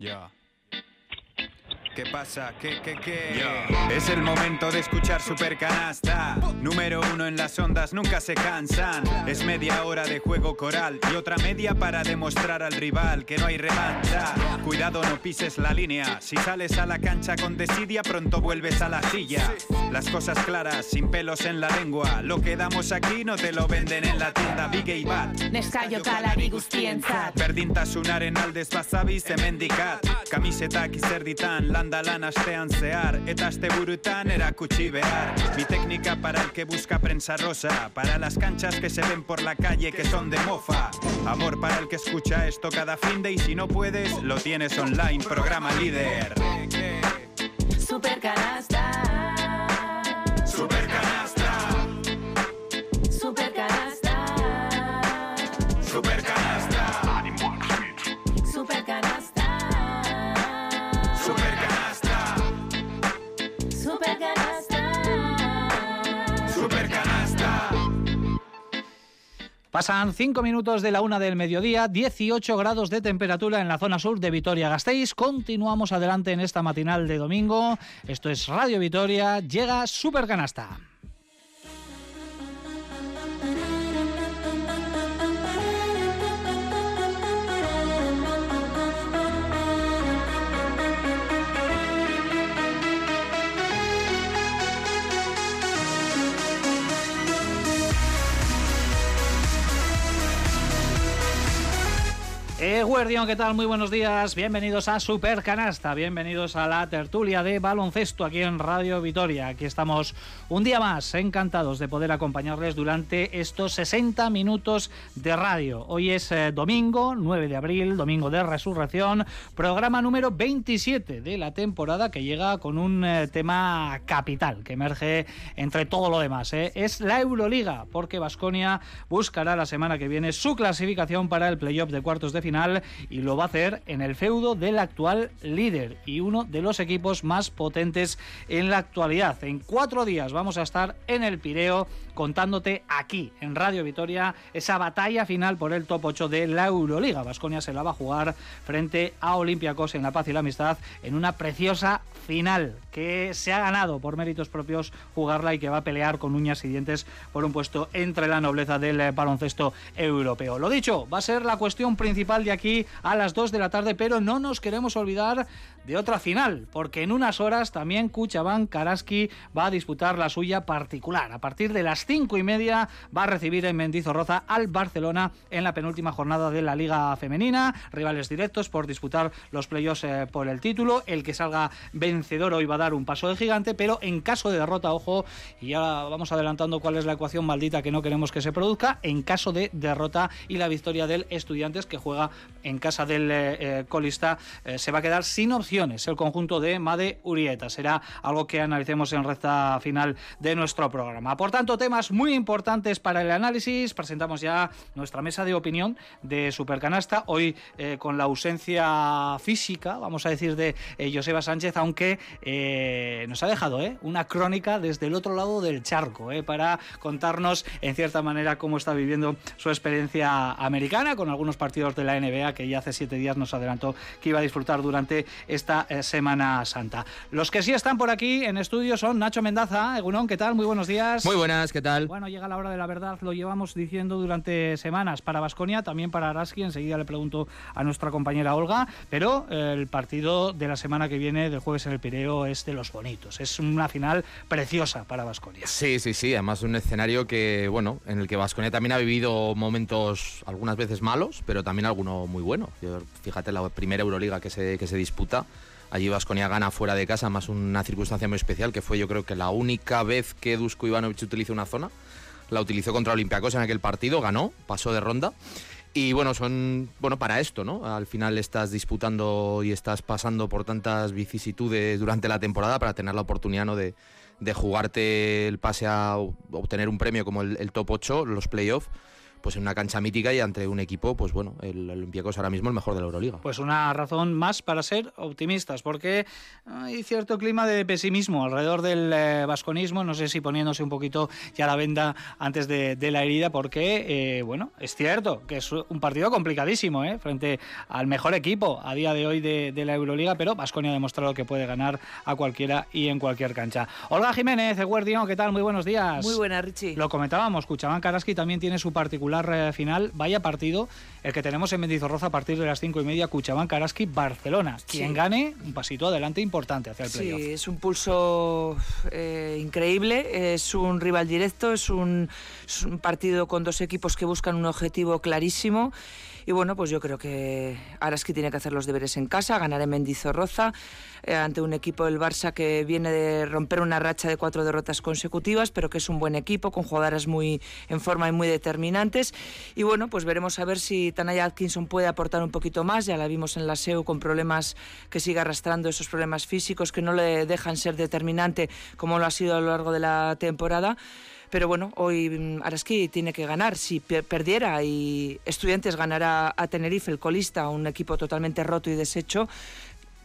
Ya. ¿Qué pasa? ¿Qué, qué, qué? Es el momento de escuchar Super Canasta. Número uno en las ondas, nunca se cansan. Es media hora de juego coral y otra media para demostrar al rival que no hay revancha. Cuidado, no pises la línea. Si sales a la cancha con desidia, pronto vuelves a la silla. Las cosas claras, sin pelos en la lengua. Lo que damos aquí no te lo venden en la tienda. Big y Bat. Neskaio kalari guztientzat Berdintasunaren aldez bazabiz hemen dikat Kamisetak izerditan landa lan astean zehar. Eta asteburutan erakutsi behar. Mi técnica para el que busca prensa rosa. Para las canchas que se ven por la calle que son de mofa. Amor para el que escucha esto cada fin de Y si no puedes, lo tienes online, programa líder. Supercanasta Supercanasta, Pasan 5 minutos de la una del mediodía, 18 grados de temperatura en la zona sur de Vitoria-Gasteiz. Continuamos adelante en esta matinal de domingo. Esto es Radio Vitoria. Llega Supercanasta. Eh, Guardión, ¿qué tal? Muy buenos días. Bienvenidos a Super Canasta. Bienvenidos a la tertulia de baloncesto aquí en Radio Vitoria. Aquí estamos un día más, encantados de poder acompañarles durante estos 60 minutos de radio. Hoy es eh, domingo, 9 de abril, domingo de resurrección, programa número 27 de la temporada que llega con un eh, tema capital que emerge entre todo lo demás. eh. Es la Euroliga, porque Vasconia buscará la semana que viene su clasificación para el playoff de cuartos de final y lo va a hacer en el feudo del actual líder y uno de los equipos más potentes en la actualidad. En cuatro días vamos a estar en el Pireo contándote aquí en Radio Vitoria esa batalla final por el top 8 de la Euroliga. Vasconia se la va a jugar frente a Olympiacos en la paz y la amistad en una preciosa final que se ha ganado por méritos propios jugarla y que va a pelear con uñas y dientes por un puesto entre la nobleza del eh, baloncesto europeo. Lo dicho, va a ser la cuestión principal de aquí a las 2 de la tarde, pero no nos queremos olvidar de otra final, porque en unas horas también Cuchabán Karaski va a disputar la suya particular. A partir de las 5 y media va a recibir en Mendizorroza al Barcelona en la penúltima jornada de la Liga Femenina. Rivales directos por disputar los playoffs eh, por el título. El que salga vencedor hoy va a dar un paso de gigante, pero en caso de derrota, ojo, y ya vamos adelantando cuál es la ecuación maldita que no queremos que se produzca, en caso de derrota y la victoria del Estudiantes que juega en casa del eh, eh, colista, eh, se va a quedar sin el conjunto de Made Urieta. Será algo que analicemos en recta final de nuestro programa. Por tanto, temas muy importantes para el análisis. Presentamos ya nuestra mesa de opinión de Supercanasta. Hoy eh, con la ausencia física, vamos a decir, de eh, Joseba Sánchez, aunque eh, nos ha dejado eh, una crónica desde el otro lado del charco para contarnos en cierta manera cómo está viviendo su experiencia americana con algunos partidos de la NBA que ya hace siete días nos adelantó que iba a disfrutar durante esta eh, Semana Santa. Los que sí están por aquí en estudio son Nacho Mendaza. Egunón, ¿qué tal? Muy buenos días. Muy buenas, ¿qué tal? Bueno, llega la hora de la verdad, lo llevamos diciendo durante semanas para Vasconia, también para Araski, enseguida le pregunto a nuestra compañera Olga, pero eh, el partido de la semana que viene, del jueves en el Pireo, es de los bonitos, es una final preciosa para Vasconia. Sí, sí, sí, además un escenario que, bueno, en el que Vasconia también ha vivido momentos algunas veces malos, pero también alguno muy bueno. Yo, fíjate, la primera Euroliga que se, que se disputa, allí Vasconia gana fuera de casa, más una circunstancia muy especial, que fue yo creo que la única vez que Dusko Ivanovic utilizó una zona, la utilizó contra Olympiacos en aquel partido, ganó, pasó de ronda. Y bueno, son bueno para esto, ¿no? Al final estás disputando y estás pasando por tantas vicisitudes durante la temporada para tener la oportunidad ¿no? de, de jugarte el pase a obtener un premio como el, el top 8, los playoffs pues en una cancha mítica y ante un equipo, pues bueno, el Olympiacos ahora mismo el mejor de la Euroliga. Pues una razón más para ser optimistas, porque hay cierto clima de pesimismo alrededor del eh, vasconismo, no sé si poniéndose un poquito ya la venda antes de, la herida, porque, eh, bueno, es cierto que es un partido complicadísimo, ¿eh? frente al mejor equipo a día de hoy de, la Euroliga, pero Vasconia ha demostrado que puede ganar a cualquiera y en cualquier cancha. Olga Jiménez, Eguardión, ¿qué tal? Muy buenos días. Muy buena, Richie. Lo comentábamos, Cuchamán Karaski también tiene su particular eh, final. Vaya partido el que tenemos en Mendizorroza a partir de las cinco y media, Cuchamán Karaski, Barcelona. Quien gane, un pasito adelante importante hacia el playoff. Sí, es un pulso eh, increíble, es un rival directo, es un, es un partido con dos equipos que buscan un objetivo clarísimo. Y bueno, pues yo creo que Araski tiene que hacer los deberes en casa, ganar en Mendizorroza eh, ante un equipo del Barça que viene de romper una racha de cuatro derrotas consecutivas, pero que es un buen equipo, con jugadoras muy en forma y muy determinantes. Y bueno, pues veremos a ver si Tanaya Atkinson puede aportar un poquito más. Ya la vimos en la SEU con problemas que sigue arrastrando esos problemas físicos que no le dejan ser determinante como lo ha sido a lo largo de la temporada. Pero bueno, hoy mm, Araski tiene que ganar. Si perdiera y Estudiantes ganara a Tenerife, el colista, un equipo totalmente roto y deshecho,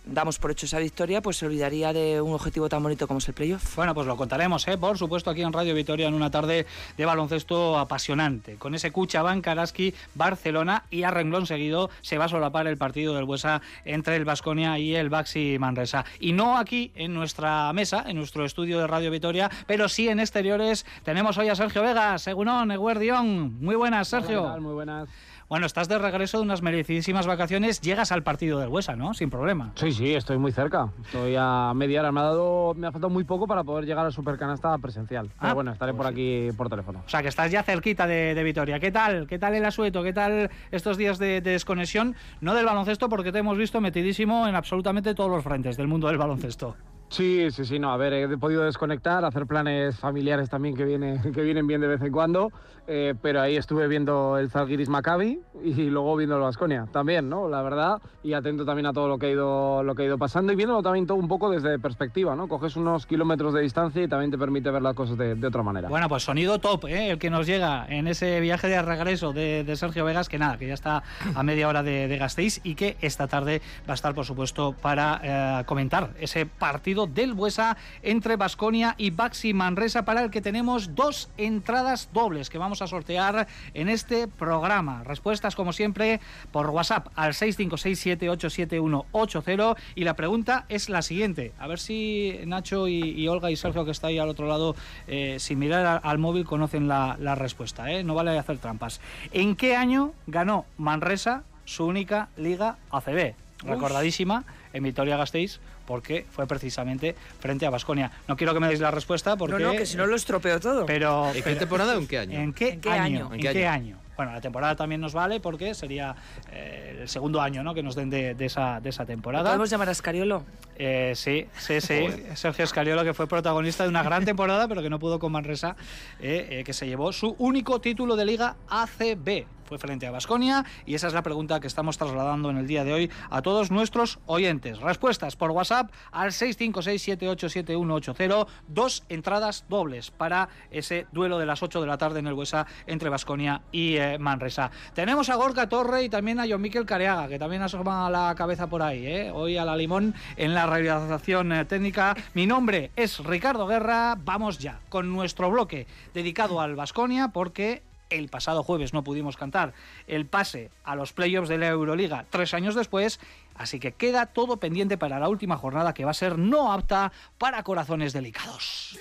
damos por hecho esa victoria, pues se olvidaría de un objetivo tan bonito como es el playoff. Bueno, pues lo contaremos, ¿eh? por supuesto, aquí en Radio Vitoria en una tarde de baloncesto apasionante. Con ese Cuchabán, Karaski, Barcelona y a renglón seguido se va a solapar el partido del Buesa entre el Vasconia y el Baxi Manresa. Y no aquí en nuestra mesa, en nuestro estudio de Radio Vitoria, pero sí en exteriores. Tenemos hoy a Sergio Vega, Segunón, Eguerdión. Muy buenas, Sergio. Muy buenas. Bueno, estás de regreso de unas merecidísimas vacaciones, llegas al partido del Huesa, ¿no? Sin problema. Sí, sí, estoy muy cerca. Estoy a media hora. Me ha dado, me ha faltado muy poco para poder llegar al Supercanasta presencial. Pero ah, bueno, estaré por pues aquí por teléfono. O sea, que estás ya cerquita de, de, Vitoria. ¿Qué tal? ¿Qué tal el asueto? ¿Qué tal estos días de, de, desconexión? No del baloncesto, porque te hemos visto metidísimo en absolutamente todos los frentes del mundo del baloncesto. Sí, sí, sí, no, a ver, he podido desconectar, hacer planes familiares también que, viene, que vienen bien de vez en cuando, eh, pero ahí estuve viendo el Zalgiris Maccabi y luego viendo el Vasconia también, ¿no? La verdad, y atento también a todo lo que, ha ido, lo que ha ido pasando y viéndolo también todo un poco desde perspectiva, ¿no? Coges unos kilómetros de distancia y también te permite ver las cosas de, otra manera. Bueno, pues sonido top, ¿eh? El que nos llega en ese viaje de regreso de, Sergio Vegas, que nada, que ya está a media hora de, de Gasteiz y que esta tarde va a estar, por supuesto, para eh, comentar ese partido del Buesa entre Basconia y Baxi Manresa para el que tenemos dos entradas dobles que vamos a sortear en este programa. Respuestas como siempre por WhatsApp al 656787180 y la pregunta es la siguiente. A ver si Nacho y, Olga y Sergio que está ahí al otro lado eh, sin mirar al, móvil conocen la, respuesta. ¿eh? No vale hacer trampas. ¿En qué año ganó Manresa su única liga ACB? Recordadísima en Vitoria Gasteiz porque fue precisamente frente a Basconia. No quiero que me deis la respuesta porque... No, no, que si no lo estropeo todo. Pero, ¿En qué temporada o en qué año? ¿En qué, año? ¿En qué, año? Bueno, la temporada también nos vale porque sería eh, el segundo año ¿no? que nos den de, esa, de esa temporada. ¿Podemos llamar a Escariolo? Eh, sí, sí, sí. Sergio Escariolo, que fue protagonista de una gran temporada, pero que no pudo con Manresa, eh, que se llevó su único título de liga ACB fue frente a Basconia y esa es la pregunta que estamos trasladando en el día de hoy a todos nuestros oyentes. Respuestas por WhatsApp al 656787180, dos entradas dobles para ese duelo de las 8 de la tarde en el Huesa entre Basconia y eh, Manresa. Tenemos a Gorka Torre y también a John Miquel Careaga, que también asoma la cabeza por ahí, ¿eh? hoy a la limón en la realización eh, técnica. Mi nombre es Ricardo Guerra, vamos ya con nuestro bloque dedicado al Basconia porque el pasado jueves no pudimos cantar el pase a los playoffs de la Euroliga tres años después, así que queda todo pendiente para la última jornada que va a ser no apta para corazones delicados.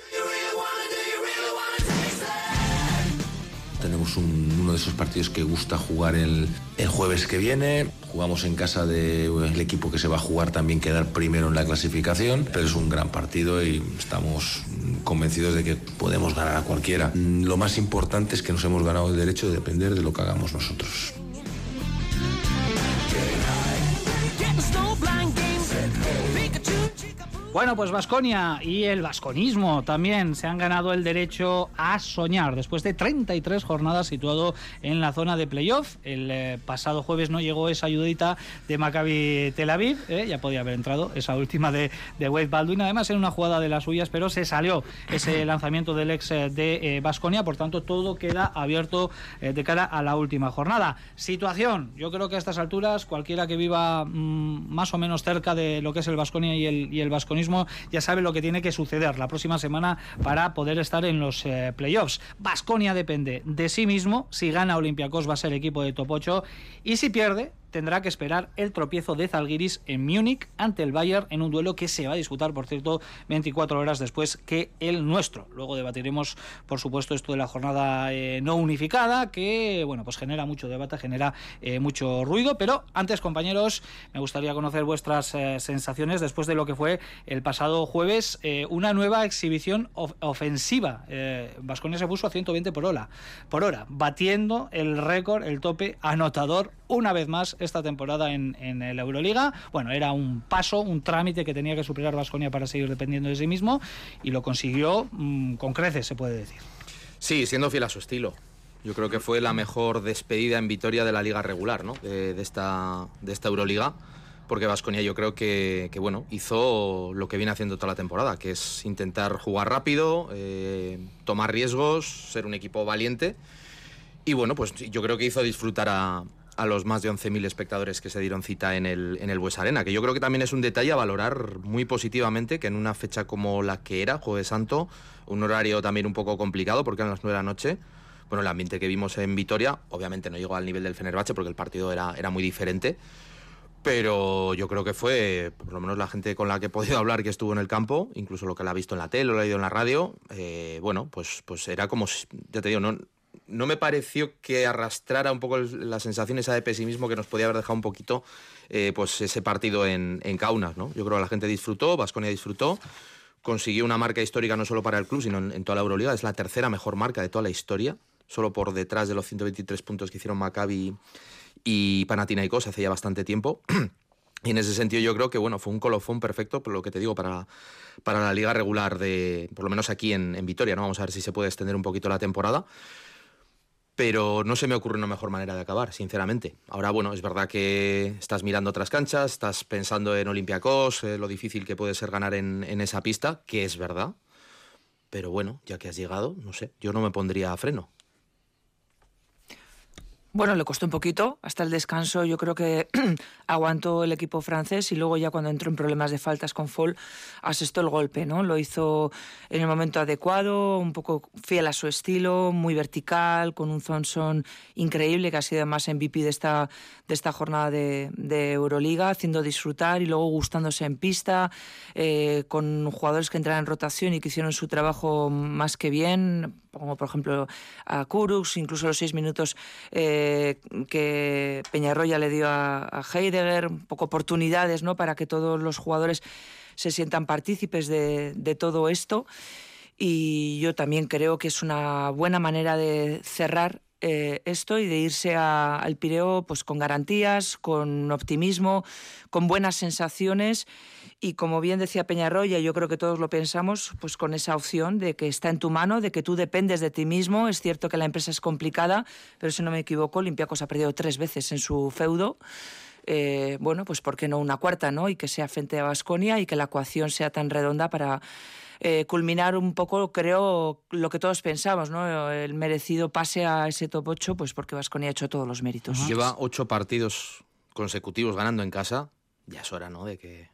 Tenemos uno de esos partidos que gusta jugar el, jueves que viene. Jugamos en casa del equipo que se va a jugar también quedar primero en la clasificación, pero es un gran partido y estamos convencidos de que podemos ganar a cualquiera. Lo más importante es que nos hemos ganado el derecho de depender de lo que hagamos nosotros. Bueno, pues Vasconia y el vasconismo también se han ganado el derecho a soñar después de 33 jornadas situado en la zona de playoff. El eh, pasado jueves no llegó esa ayudita de Maccabi Tel Aviv, eh, ya podía haber entrado esa última de, de Wade Baldwin, además en una jugada de las suyas, pero se salió ese lanzamiento del ex eh, de Vasconia, por tanto todo queda abierto de cara a la última jornada. Situación, yo creo que a estas alturas cualquiera que viva mm, más o menos cerca de lo que es el Vasconia y el, y el vasconismo ya sabe lo que tiene que suceder la próxima semana para poder estar en los eh, playoffs. Basconia depende de sí mismo. Si gana Olympiacos va a ser equipo de top 8 y si pierde tendrá que esperar el tropiezo de Zalgiris en Múnich ante el Bayern en un duelo que se va a disputar, por cierto, 24 horas después que el nuestro. Luego debatiremos, por supuesto, esto de la jornada eh, no unificada, que bueno, pues genera mucho debate, genera eh, mucho ruido. Pero antes, compañeros, me gustaría conocer vuestras eh, sensaciones después de lo que fue el pasado jueves, una nueva exhibición ofensiva. Vasconia se puso a 120 por hora, por hora, batiendo el récord, el tope anotador una vez más esta temporada en, en la Euroliga. Bueno, era un paso, un trámite que tenía que superar Vasconia para seguir dependiendo de sí mismo y lo consiguió mm, con creces, se puede decir. Sí, siendo fiel a su estilo. Yo creo que fue la mejor despedida en Vitoria de la liga regular, ¿no? de, esta, de esta Euroliga porque Vasconia yo creo que, bueno, hizo lo que viene haciendo toda la temporada, que es intentar jugar rápido, eh, tomar riesgos, ser un equipo valiente. Y bueno, pues yo creo que hizo disfrutar a, a los más de 11.000 espectadores que se dieron cita en el, en el Bues Arena, que yo creo que también es un detalle a valorar muy positivamente, que en una fecha como la que era, Jueves Santo, un horario también un poco complicado porque eran las 9 de la noche, bueno, el ambiente que vimos en Vitoria, obviamente no llegó al nivel del Fenerbahce porque el partido era, era muy diferente, pero yo creo que fue, por lo menos la gente con la que he podido hablar que estuvo en el campo, incluso lo que la ha visto en la tele o lo ha oído en la radio, eh, bueno, pues, pues era como, ya te digo, no, no me pareció que arrastrara un poco la sensación esa de pesimismo que nos podía haber dejado un poquito eh, pues ese partido en, Kaunas. ¿no? Yo creo que la gente disfrutó, Vasconia disfrutó, consiguió una marca histórica no solo para el club, sino en, toda la Euroliga. Es la tercera mejor marca de toda la historia, solo por detrás de los 123 puntos que hicieron Maccabi y Panathinaikos hace ya bastante tiempo. Y en ese sentido yo creo que bueno, fue un colofón perfecto, por lo que te digo, para, para la liga regular de, por lo menos aquí en, en Vitoria, ¿no? Vamos a ver si se puede extender un poquito la temporada pero no se me ocurre una mejor manera de acabar, sinceramente. Ahora, bueno, es verdad que estás mirando otras canchas, estás pensando en Olympiacos, eh, lo difícil que puede ser ganar en, en, esa pista, que es verdad. Pero bueno, ya que has llegado, no sé, yo no me pondría a freno. Bueno, le costó un poquito hasta el descanso. Yo creo que aguantó el equipo francés y luego ya cuando entró en problemas de faltas con Fall asestó el golpe, ¿no? Lo hizo en el momento adecuado, un poco fiel a su estilo, muy vertical, con un Thompson increíble que ha sido además MVP de esta de esta jornada de, Euroliga, haciendo disfrutar y luego gustándose en pista, eh, con jugadores que entraron en rotación y que hicieron su trabajo más que bien, como por ejemplo a Kurux, incluso los seis minutos. Eh, que Peñarroya le dio a, Heidegger, un poco oportunidades ¿no? para que todos los jugadores se sientan partícipes de, todo esto. Y yo también creo que es una buena manera de cerrar eh, esto y de irse al Pireo pues, con garantías, con optimismo, con buenas sensaciones y como bien decía Peñarroya, yo creo que todos lo pensamos, pues con esa opción de que está en tu mano, de que tú dependes de ti mismo. Es cierto que la empresa es complicada, pero si no me equivoco, Olympiacos ha perdido tres veces en su feudo. Eh, bueno, pues ¿por qué no una cuarta, no? Y que sea frente a Vasconia y que la ecuación sea tan redonda para eh, culminar un poco, creo, lo que todos pensamos, ¿no? El merecido pase a ese top 8, pues porque Vasconia ha hecho todos los méritos. Lleva ocho partidos consecutivos ganando en casa. Ya es hora, ¿no? De que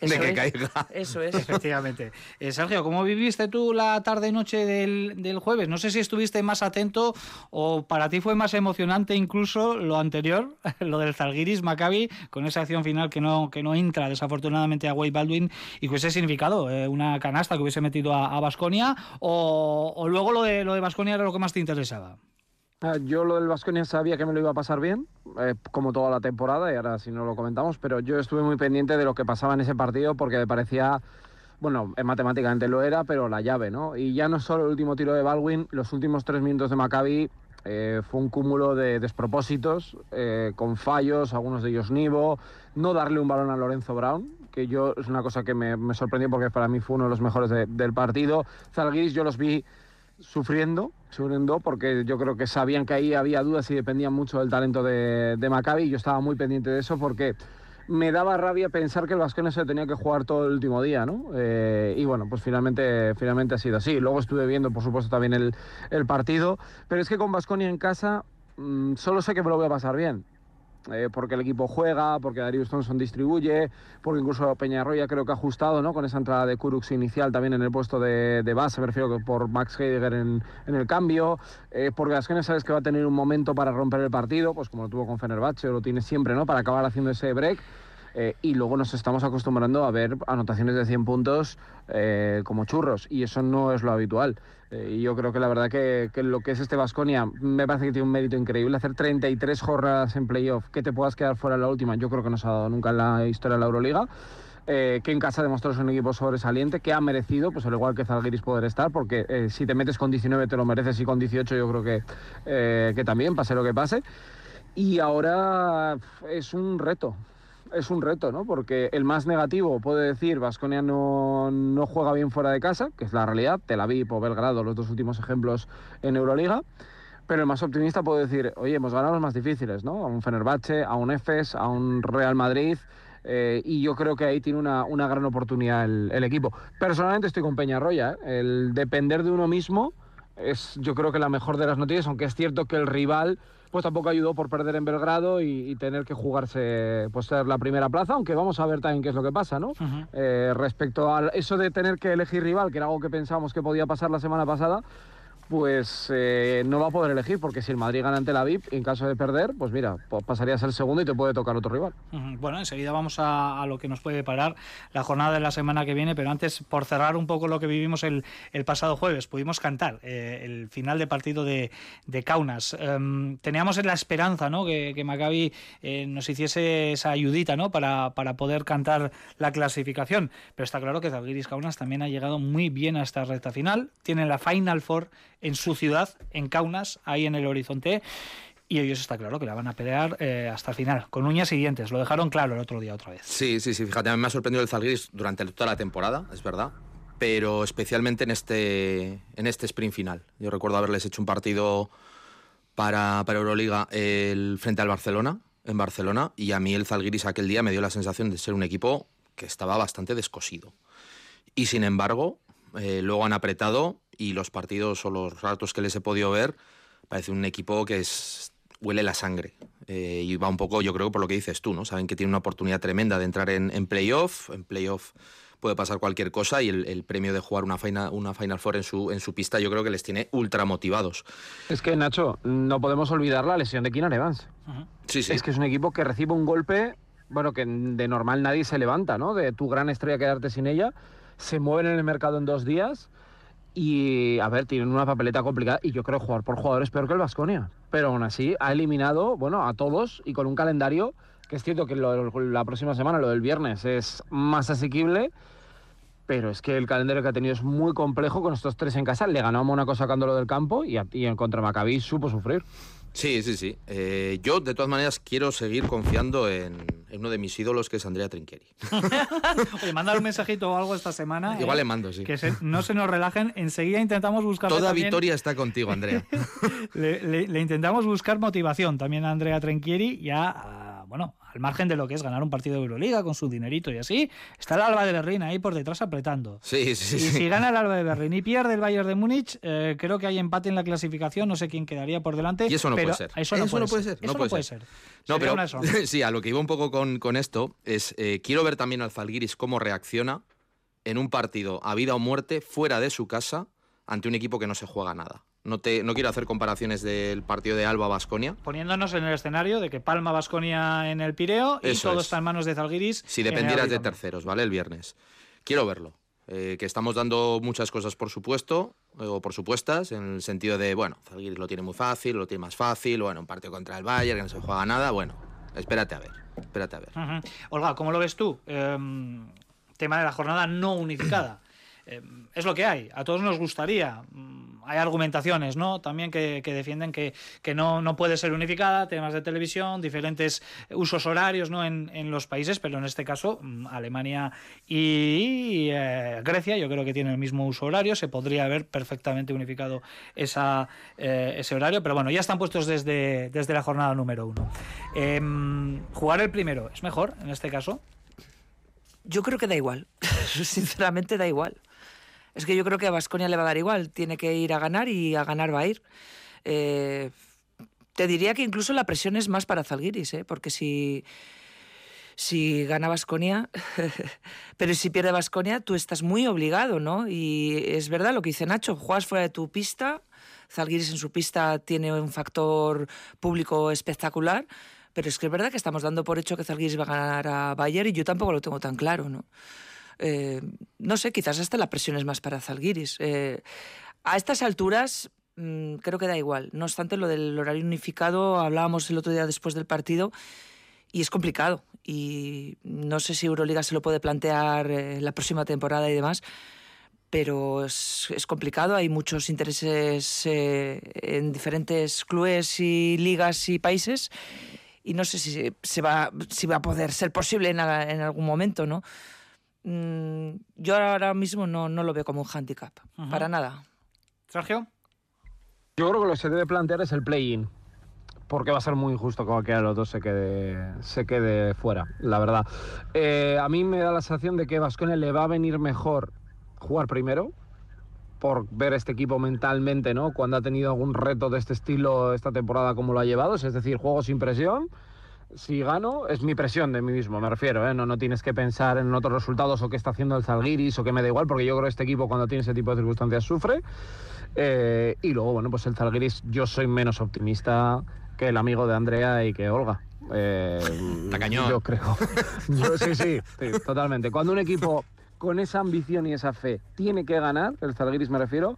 de que caiga. Eso es. Efectivamente. Eh, Sergio, ¿cómo viviste tú la tarde y noche del, del, jueves? No sé si estuviste más atento o para ti fue más emocionante incluso lo anterior, lo del Zalgiris Maccabi, con esa acción final que no, que no entra desafortunadamente a Wade Baldwin y que hubiese significado eh, una canasta que hubiese metido a Basconia, o, o, luego lo de lo de Basconia era lo que más te interesaba. Ah, yo lo del Vasconia sabía que me lo iba a pasar bien, eh, como toda la temporada, y ahora si no lo comentamos, pero yo estuve muy pendiente de lo que pasaba en ese partido porque me parecía, bueno, matemáticamente lo era, pero la llave, ¿no? Y ya no solo el último tiro de Baldwin, los últimos tres minutos de Maccabi eh, fue un cúmulo de despropósitos, eh, con fallos, algunos de ellos Nivo, no darle un balón a Lorenzo Brown, que yo es una cosa que me, sorprendió porque para mí fue uno de los mejores de- del partido. Zalgiris yo los vi sufriendo, sufriendo porque yo creo que sabían que ahí había dudas y dependían mucho del talento de, de Maccabi y yo estaba muy pendiente de eso porque me daba rabia pensar que el Vasconia se tenía que jugar todo el último día, ¿no? Eh, y bueno, pues finalmente, finalmente ha sido así. Luego estuve viendo, por supuesto, también el, el partido, pero es que con Vasconia en casa mm, solo sé que me lo voy a pasar bien. Eh, porque el equipo juega, porque Darius Thompson distribuye, porque incluso Peñarroya creo que ha ajustado ¿no? con esa entrada de Kurux inicial también en el puesto de, base, me refiero que por Max Heidegger en, el cambio, eh, porque Gasconia sabes que va a tener un momento para romper el partido, pues como lo tuvo con Fenerbahce, lo tiene siempre, ¿no? para acabar haciendo ese break. Eh, y luego nos estamos acostumbrando a ver anotaciones de 100 puntos eh, como churros, y eso no es lo habitual. Eh, yo creo que la verdad que, lo que es este Vasconia me parece que tiene un mérito increíble. Hacer 33 jornadas en playoff, que te puedas quedar fuera la última, yo creo que no se ha dado nunca en la historia de la Euroliga. Que en casa demostró ser un equipo sobresaliente, que ha merecido, pues al igual que Zalgiris, poder estar, porque si te metes con 19 te lo mereces y con 18 yo creo que, que también, pase lo que pase. Y ahora es un reto, es un reto, ¿no? Porque el más negativo puede decir, Vasconia no, no juega bien fuera de casa, que es la realidad, Tel Aviv o Belgrado, los dos últimos ejemplos en Euroliga. Pero el más optimista puede decir, oye, hemos ganado los más difíciles, ¿no? A un Fenerbahce, a un Efes, a un Real Madrid. eh, y yo creo que ahí tiene una, una gran oportunidad el, el equipo. Personalmente estoy con Peñarroya. ¿eh? El depender de uno mismo es yo creo que la mejor de las noticias, aunque es cierto que el rival pues tampoco ayudó por perder en Belgrado y, y tener que jugarse pues ser la primera plaza, aunque vamos a ver también qué es lo que pasa, ¿no? Eh, respecto a eso de tener que elegir rival, que era algo que pensábamos que podía pasar la semana pasada, pues eh, no va a poder elegir, porque si el Madrid gana ante la VIP, en caso de perder, pues mira, pues pasaría a ser segundo y te puede tocar otro rival. Bueno, enseguida vamos a, lo que nos puede parar la jornada de la semana que viene, pero antes, por cerrar un poco lo que vivimos el, pasado jueves, pudimos cantar eh, el final de partido de, de Kaunas. Em, teníamos la esperanza ¿no? que, que Maccabi eh, nos hiciese esa ayudita ¿no? para, para poder cantar la clasificación, pero está claro que Zalgiris Kaunas también ha llegado muy bien a esta recta final. Tienen la Final Four en su ciudad, en Kaunas, ahí en el horizonte. Y ellos está claro que la van a pelear eh, hasta el final, con uñas y dientes. Lo dejaron claro el otro día otra vez. Sí, sí, sí. Fíjate, a mí me ha sorprendido el Zalgiris durante toda la temporada, es verdad. Pero especialmente en este, en este sprint final. Yo recuerdo haberles hecho un partido para, para Euroliga el, frente al Barcelona, en Barcelona. Y a mí el Zalgiris aquel día me dio la sensación de ser un equipo que estaba bastante descosido. Y sin embargo, eh, luego han apretado y los partidos o los ratos que les he podido ver, parece un equipo que es, huele la sangre. Eh, y va un poco, yo creo, por lo que dices tú, ¿no? Saben que tiene una oportunidad tremenda de entrar en, en playoff. En playoff puede pasar cualquier cosa y el, el premio de jugar una final, una final Four en su, en su pista yo creo que les tiene ultra motivados. Es que, Nacho, no podemos olvidar la lesión de Keenan Evans. Sí, sí. Es que es un equipo que recibe un golpe, bueno, que de normal nadie se levanta, ¿no? De tu gran estrella quedarte sin ella. Se mueven en el mercado en dos días y, a ver, tienen una papeleta complicada y yo creo jugar por jugadores peor que el Vasconia. Pero aún así ha eliminado, bueno, a todos y con un calendario que es cierto que la próxima semana, lo del viernes, es más asequible. Pero es que el calendario que ha tenido es muy complejo con estos tres en casa. Le ganó a Mónaco sacándolo del campo y, a- en contra Maccabi supo sufrir. Sí, sí, sí. Eh, yo, de todas maneras, quiero seguir confiando en, en uno de mis ídolos, que es Andrea Trinchieri. Oye, mandar un mensajito o algo esta semana. Igual ¿eh? le mando, sí. Que se- no se nos relajen. Enseguida intentamos buscar. Toda también, victoria está contigo, Andrea. Le, le- le intentamos buscar motivación también a Andrea Trenchieri, ya, ah, bueno, al margen de lo que es ganar un partido de Euroliga con su dinerito y así, está el Alba de Berlín ahí por detrás apretando. Sí, sí, Y sí. si gana el Alba de Berlín y pierde el Bayern de Múnich, eh, creo que hay empate en la clasificación, no sé quién quedaría por delante. Y eso no pero puede ser. Eso no, puede, ser. no Eso puede puede ser. ser. No, pero sí, a lo que iba un poco con, con esto es, eh, quiero ver también al Zalgiris cómo reacciona en un partido a vida o muerte fuera de su casa ante un equipo que no se juega nada. No, te, no quiero hacer comparaciones del partido de Alba-Basconia. Poniéndonos en el escenario de que Palma Basconia en el Pireo y Eso todo es. está en manos de Zalgiris. Si dependieras de terceros, ¿vale? El viernes. Quiero verlo. Eh, que estamos dando muchas cosas por supuesto, eh, o por supuestas, en el sentido de, bueno, Zalgiris lo tiene muy fácil, lo tiene más fácil, bueno, un partido contra el Bayern, que no se juega nada, bueno, espérate a ver, espérate a ver. Olga, ¿cómo lo ves tú? Em, tema de la jornada no unificada. Eh, es lo que hay. A todos nos gustaría. Mm, hay argumentaciones, ¿no? También que, defienden que, no, no, puede ser unificada, temas de televisión, diferentes usos horarios, ¿no? En, los países, pero en este caso, mm, Alemania y eh, Grecia, yo creo que tienen el mismo uso horario. Se podría haber perfectamente unificado esa, eh, ese horario, pero bueno, ya están puestos desde, desde la jornada número uno. Em, jugar el primero es mejor en este caso. Yo creo que da igual. Sinceramente da igual. Es que yo creo que a Vasconia le va a dar igual. Tiene que ir a ganar y a ganar va a ir. Eh, te diría que incluso la presión es más para Zalgiris, ¿eh? porque si, si gana Vasconia, pero si pierde Vasconia, tú estás muy obligado, ¿no? Y es verdad lo que dice Nacho, juegas fuera de tu pista, Zalgiris en su pista tiene un factor público espectacular, pero es que es verdad que estamos dando por hecho que Zalgiris va a ganar a Bayern y yo tampoco lo tengo tan claro, ¿no? Eh, no sé, quizás hasta la presión es más para Zalgiris. Eh, a estas alturas mm, creo que da igual. No obstante, lo del horario unificado hablábamos el otro día después del partido y es complicado. Y no sé si Euroliga se lo puede plantear eh, la próxima temporada y demás, pero es, complicado. Hay muchos intereses en diferentes clubes y ligas y países y no sé si, se va, si va a poder ser posible en algún momento, ¿no? Mm, yo ahora mismo no, no, lo veo como un handicap, para nada. Sergio. Yo creo que lo que se debe plantear es el play-in, porque va a ser muy injusto que cualquiera de los dos se quede, se quede fuera, la verdad. Eh, a mí me da la sensación de que Vasconia le va a venir mejor jugar primero, por ver este equipo mentalmente, ¿no? Cuando ha tenido algún reto de este estilo esta temporada, como lo ha llevado, es decir, juego sin presión si gano, es mi presión de mí mismo, me refiero. ¿eh? No, no tienes que pensar en otros resultados o qué está haciendo el Zalgiris o que me da igual, porque yo creo que este equipo cuando tiene ese tipo de circunstancias sufre. Eh, y luego, bueno, pues el Zalgiris yo soy menos optimista que el amigo de Andrea y que Olga. Eh, cañón. Yo creo. sí, sí, totalmente. Cuando un equipo con esa ambición y esa fe tiene que ganar, el Zalgiris me refiero,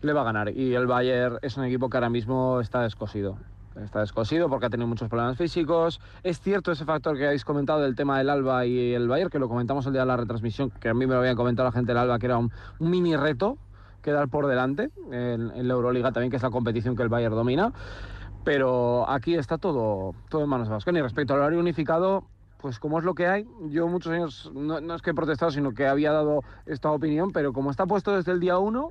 le va a ganar. Y el Bayern es un equipo que ahora mismo está descosido está descosido porque ha tenido muchos problemas físicos. Es cierto ese factor que habéis comentado del tema del Alba y el Bayern, que lo comentamos el día de la retransmisión, que a mí me lo habían comentado la gente del Alba, que era un, mini reto quedar por delante en, la Euroliga también, que es la competición que el Bayern domina. Pero aquí está todo, todo en manos de Vasco. Y respecto al horario unificado, pues como es lo que hay, yo muchos años no, no, es que he protestado, sino que había dado esta opinión, pero como está puesto desde el día 1,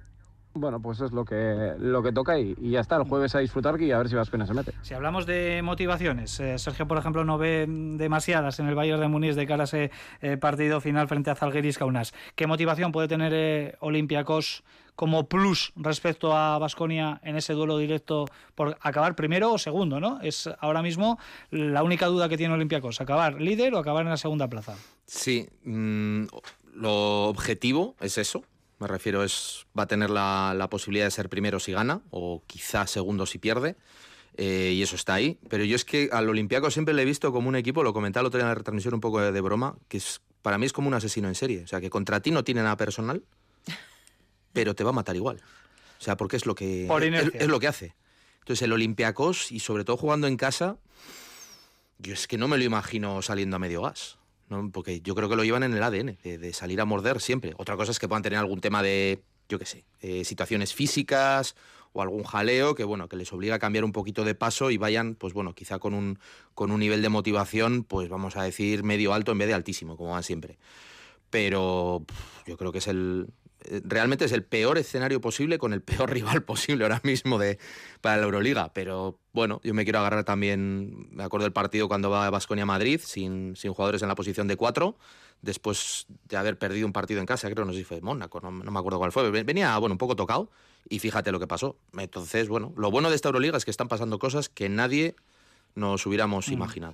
bueno, pues es lo que, lo que toca y, ya está, el jueves a disfrutar y a ver si Vasconia se mete. Si hablamos de motivaciones, eh, Sergio, por ejemplo, no ve demasiadas en el Bayern de Muniz de cara a ese eh, partido final frente a Zalgiris Kaunas. ¿Qué motivación puede tener eh, Olympiacos como plus respecto a Vasconia en ese duelo directo por acabar primero o segundo, ¿no? Es ahora mismo la única duda que tiene Olympiacos, acabar líder o acabar en la segunda plaza. Sí, mm, lo objetivo es eso, me refiero, es va a tener la, posibilidad de ser primero si gana, o quizá segundo si pierde. Eh, y eso está ahí. Pero yo es que al Olympiaco siempre le he visto como un equipo, lo comentaba el otro día en la retransmisión un poco de, broma, que es, para mí es como un asesino en serie. O sea, que contra ti no tiene nada personal, pero te va a matar igual. O sea, porque es lo que, es, lo que hace. Entonces el Olympiacos, y sobre todo jugando en casa, yo es que no me lo imagino saliendo a medio gas. Porque yo creo que lo llevan en el ADN, de, salir a morder siempre. Otra cosa es que puedan tener algún tema de, yo qué sé, eh, situaciones físicas o algún jaleo que, bueno, que les obliga a cambiar un poquito de paso y vayan, pues bueno, quizá con un, con un nivel de motivación, pues vamos a decir medio alto en vez de altísimo, como van siempre. Pero yo creo que es el, realmente es el peor escenario posible con el peor rival posible ahora mismo de, para la Euroliga. Pero bueno, yo me quiero agarrar también, me acuerdo del partido cuando va a Basconia Madrid, sin, sin jugadores en la posición de cuatro, después de haber perdido un partido en casa, creo, no sé si fue Mónaco, no, no me acuerdo cuál fue. Venía, bueno, un poco tocado y fíjate lo que pasó. Entonces, bueno, lo bueno de esta Euroliga es que están pasando cosas que nadie nos hubiéramos imaginado.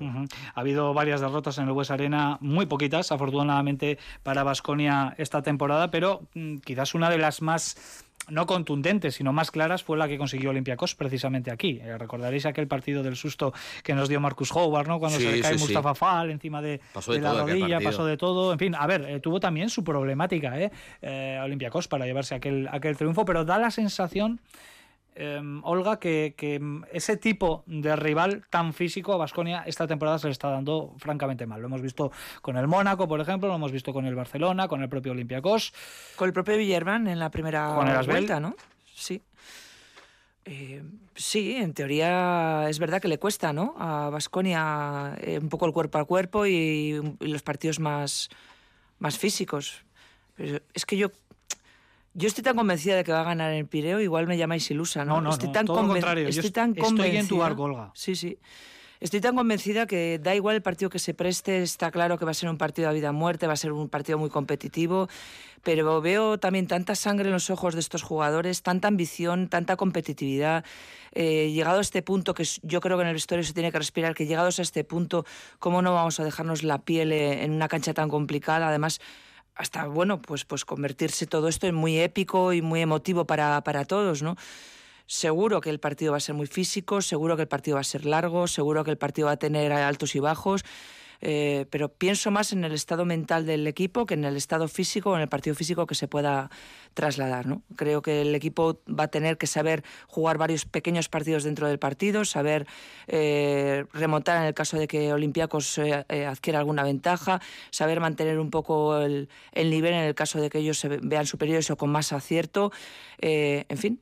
Ha habido varias derrotas en el West Arena, muy poquitas, afortunadamente para Basconia esta temporada, pero mm, quizás una de las más no contundentes, sino más claras, fue la que consiguió Olympiacos precisamente aquí. Eh, recordaréis aquel partido del susto que nos dio Marcus Howard, ¿no? Cuando se le cae Mustafa Fall encima de, la rodilla, pasó de todo. En fin, a ver, eh, tuvo también su problemática, ¿eh? eh Olympiacos para llevarse aquel, aquel triunfo, pero da la sensación em, Olga, que, que, ese tipo de rival tan físico a Basconia esta temporada se le está dando francamente mal. Lo hemos visto con el Mónaco, por ejemplo, lo hemos visto con el Barcelona, con el propio Olympiacos. Con el propio Villerman en la primera Con el vuelta, ¿no? Sí. Eh, sí, en teoría es verdad que le cuesta, ¿no? A Basconia un poco el cuerpo a cuerpo y, y los partidos más, más físicos. Pero es que yo yo estoy tan convencida de que va a ganar el Pireo, igual me llamáis ilusa, ¿no? No, no, estoy no, tan todo lo contrario. Estoy est- tan estoy en tu convencida- barco, Olga. Sí, sí. Estoy tan convencida que da igual el partido que se preste, está claro que va a ser un partido a vida muerte, va a ser un partido muy competitivo, pero veo también tanta sangre en los ojos de estos jugadores, tanta ambición, tanta competitividad. Eh, llegado a este punto, que yo creo que en el vestuario se tiene que respirar, que llegados a este punto, ¿cómo no vamos a dejarnos la piel eh, en una cancha tan complicada? Además, hasta, bueno, pues, pues convertirse todo esto en muy épico y muy emotivo para, para todos, ¿no? Seguro que el partido va a ser muy físico, seguro que el partido va a ser largo, seguro que el partido va a tener altos y bajos, eh, pero pienso más en el estado mental del equipo que en el estado físico o en el partido físico que se pueda trasladar. ¿no? Creo que el equipo va a tener que saber jugar varios pequeños partidos dentro del partido, saber eh, remontar en el caso de que Olympiacos eh, eh, adquiera alguna ventaja, saber mantener un poco el, el nivel en el caso de que ellos se vean superiores o con más acierto. En fin,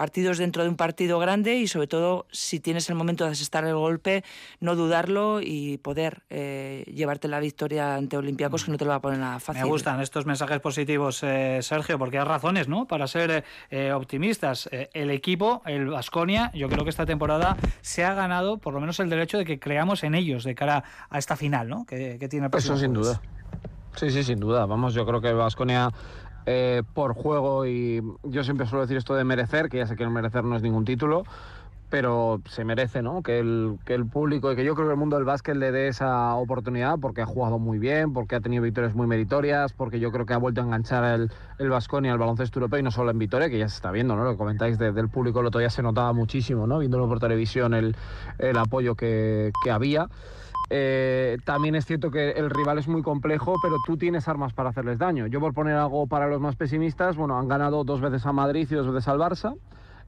partidos dentro de un partido grande y sobre todo si tienes el momento de asestar el golpe, no dudarlo y poder eh, llevarte la victoria ante Olympiacos que no te lo va a poner nada fácil. Me gustan estos mensajes positivos, eh, Sergio, porque hay razones, ¿no? Para ser eh, eh, optimistas. Eh, el equipo, el Vasconia, yo creo que esta temporada se ha ganado por lo menos el derecho de que creamos en ellos de cara a esta final, ¿no? Que, que tiene el Eso sin duda. Sí, sí, sin duda. Vamos, yo creo que Vasconia por juego y yo siempre suelo decir esto de merecer, que ya sé que el merecer no es ningún título, pero se merece, ¿no? Que el, que el público y que yo creo que el mundo del básquet le dé esa oportunidad porque ha jugado muy bien, porque ha tenido victorias muy meritorias, porque yo creo que ha vuelto a enganchar el, el Vasconia al baloncesto europeo y no solo en Vitoria, que ya se está viendo, ¿no? Lo comentáis de- del público el otro día se notaba muchísimo, ¿no? Viéndolo por televisión el, el apoyo que, que había. Eh, también es cierto que el rival es muy complejo, pero tú tienes armas para hacerles daño. Yo por poner algo para los más pesimistas, bueno, han ganado dos veces a Madrid y dos veces al Barça.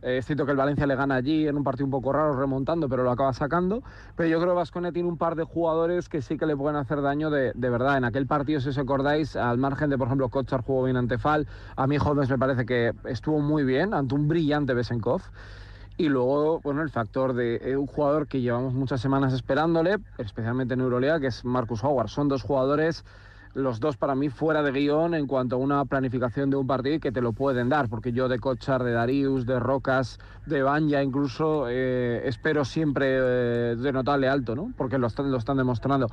Eh, es cierto que el Valencia le gana allí en un partido un poco raro, remontando, pero lo acaba sacando. Pero yo creo que Vasconia tiene un par de jugadores que sí que le pueden hacer daño de, verdad. En aquel partido, si os acordáis, al margen de, por ejemplo, Kochar jugó bien ante Fal, a mí Holmes me parece que estuvo muy bien ante un brillante Besenkov. Y luego, bueno, el factor de eh, un jugador que llevamos muchas semanas esperándole, especialmente en Euroliga, que es Marcus Howard. Son dos jugadores, los dos para mí fuera de guion en cuanto a una planificación de un partido y que te lo pueden dar, porque yo de Kochar, de Darius, de Rocas, de Banja incluso, eh, espero siempre eh, de notarle alto, ¿no? Porque lo están, lo están demostrando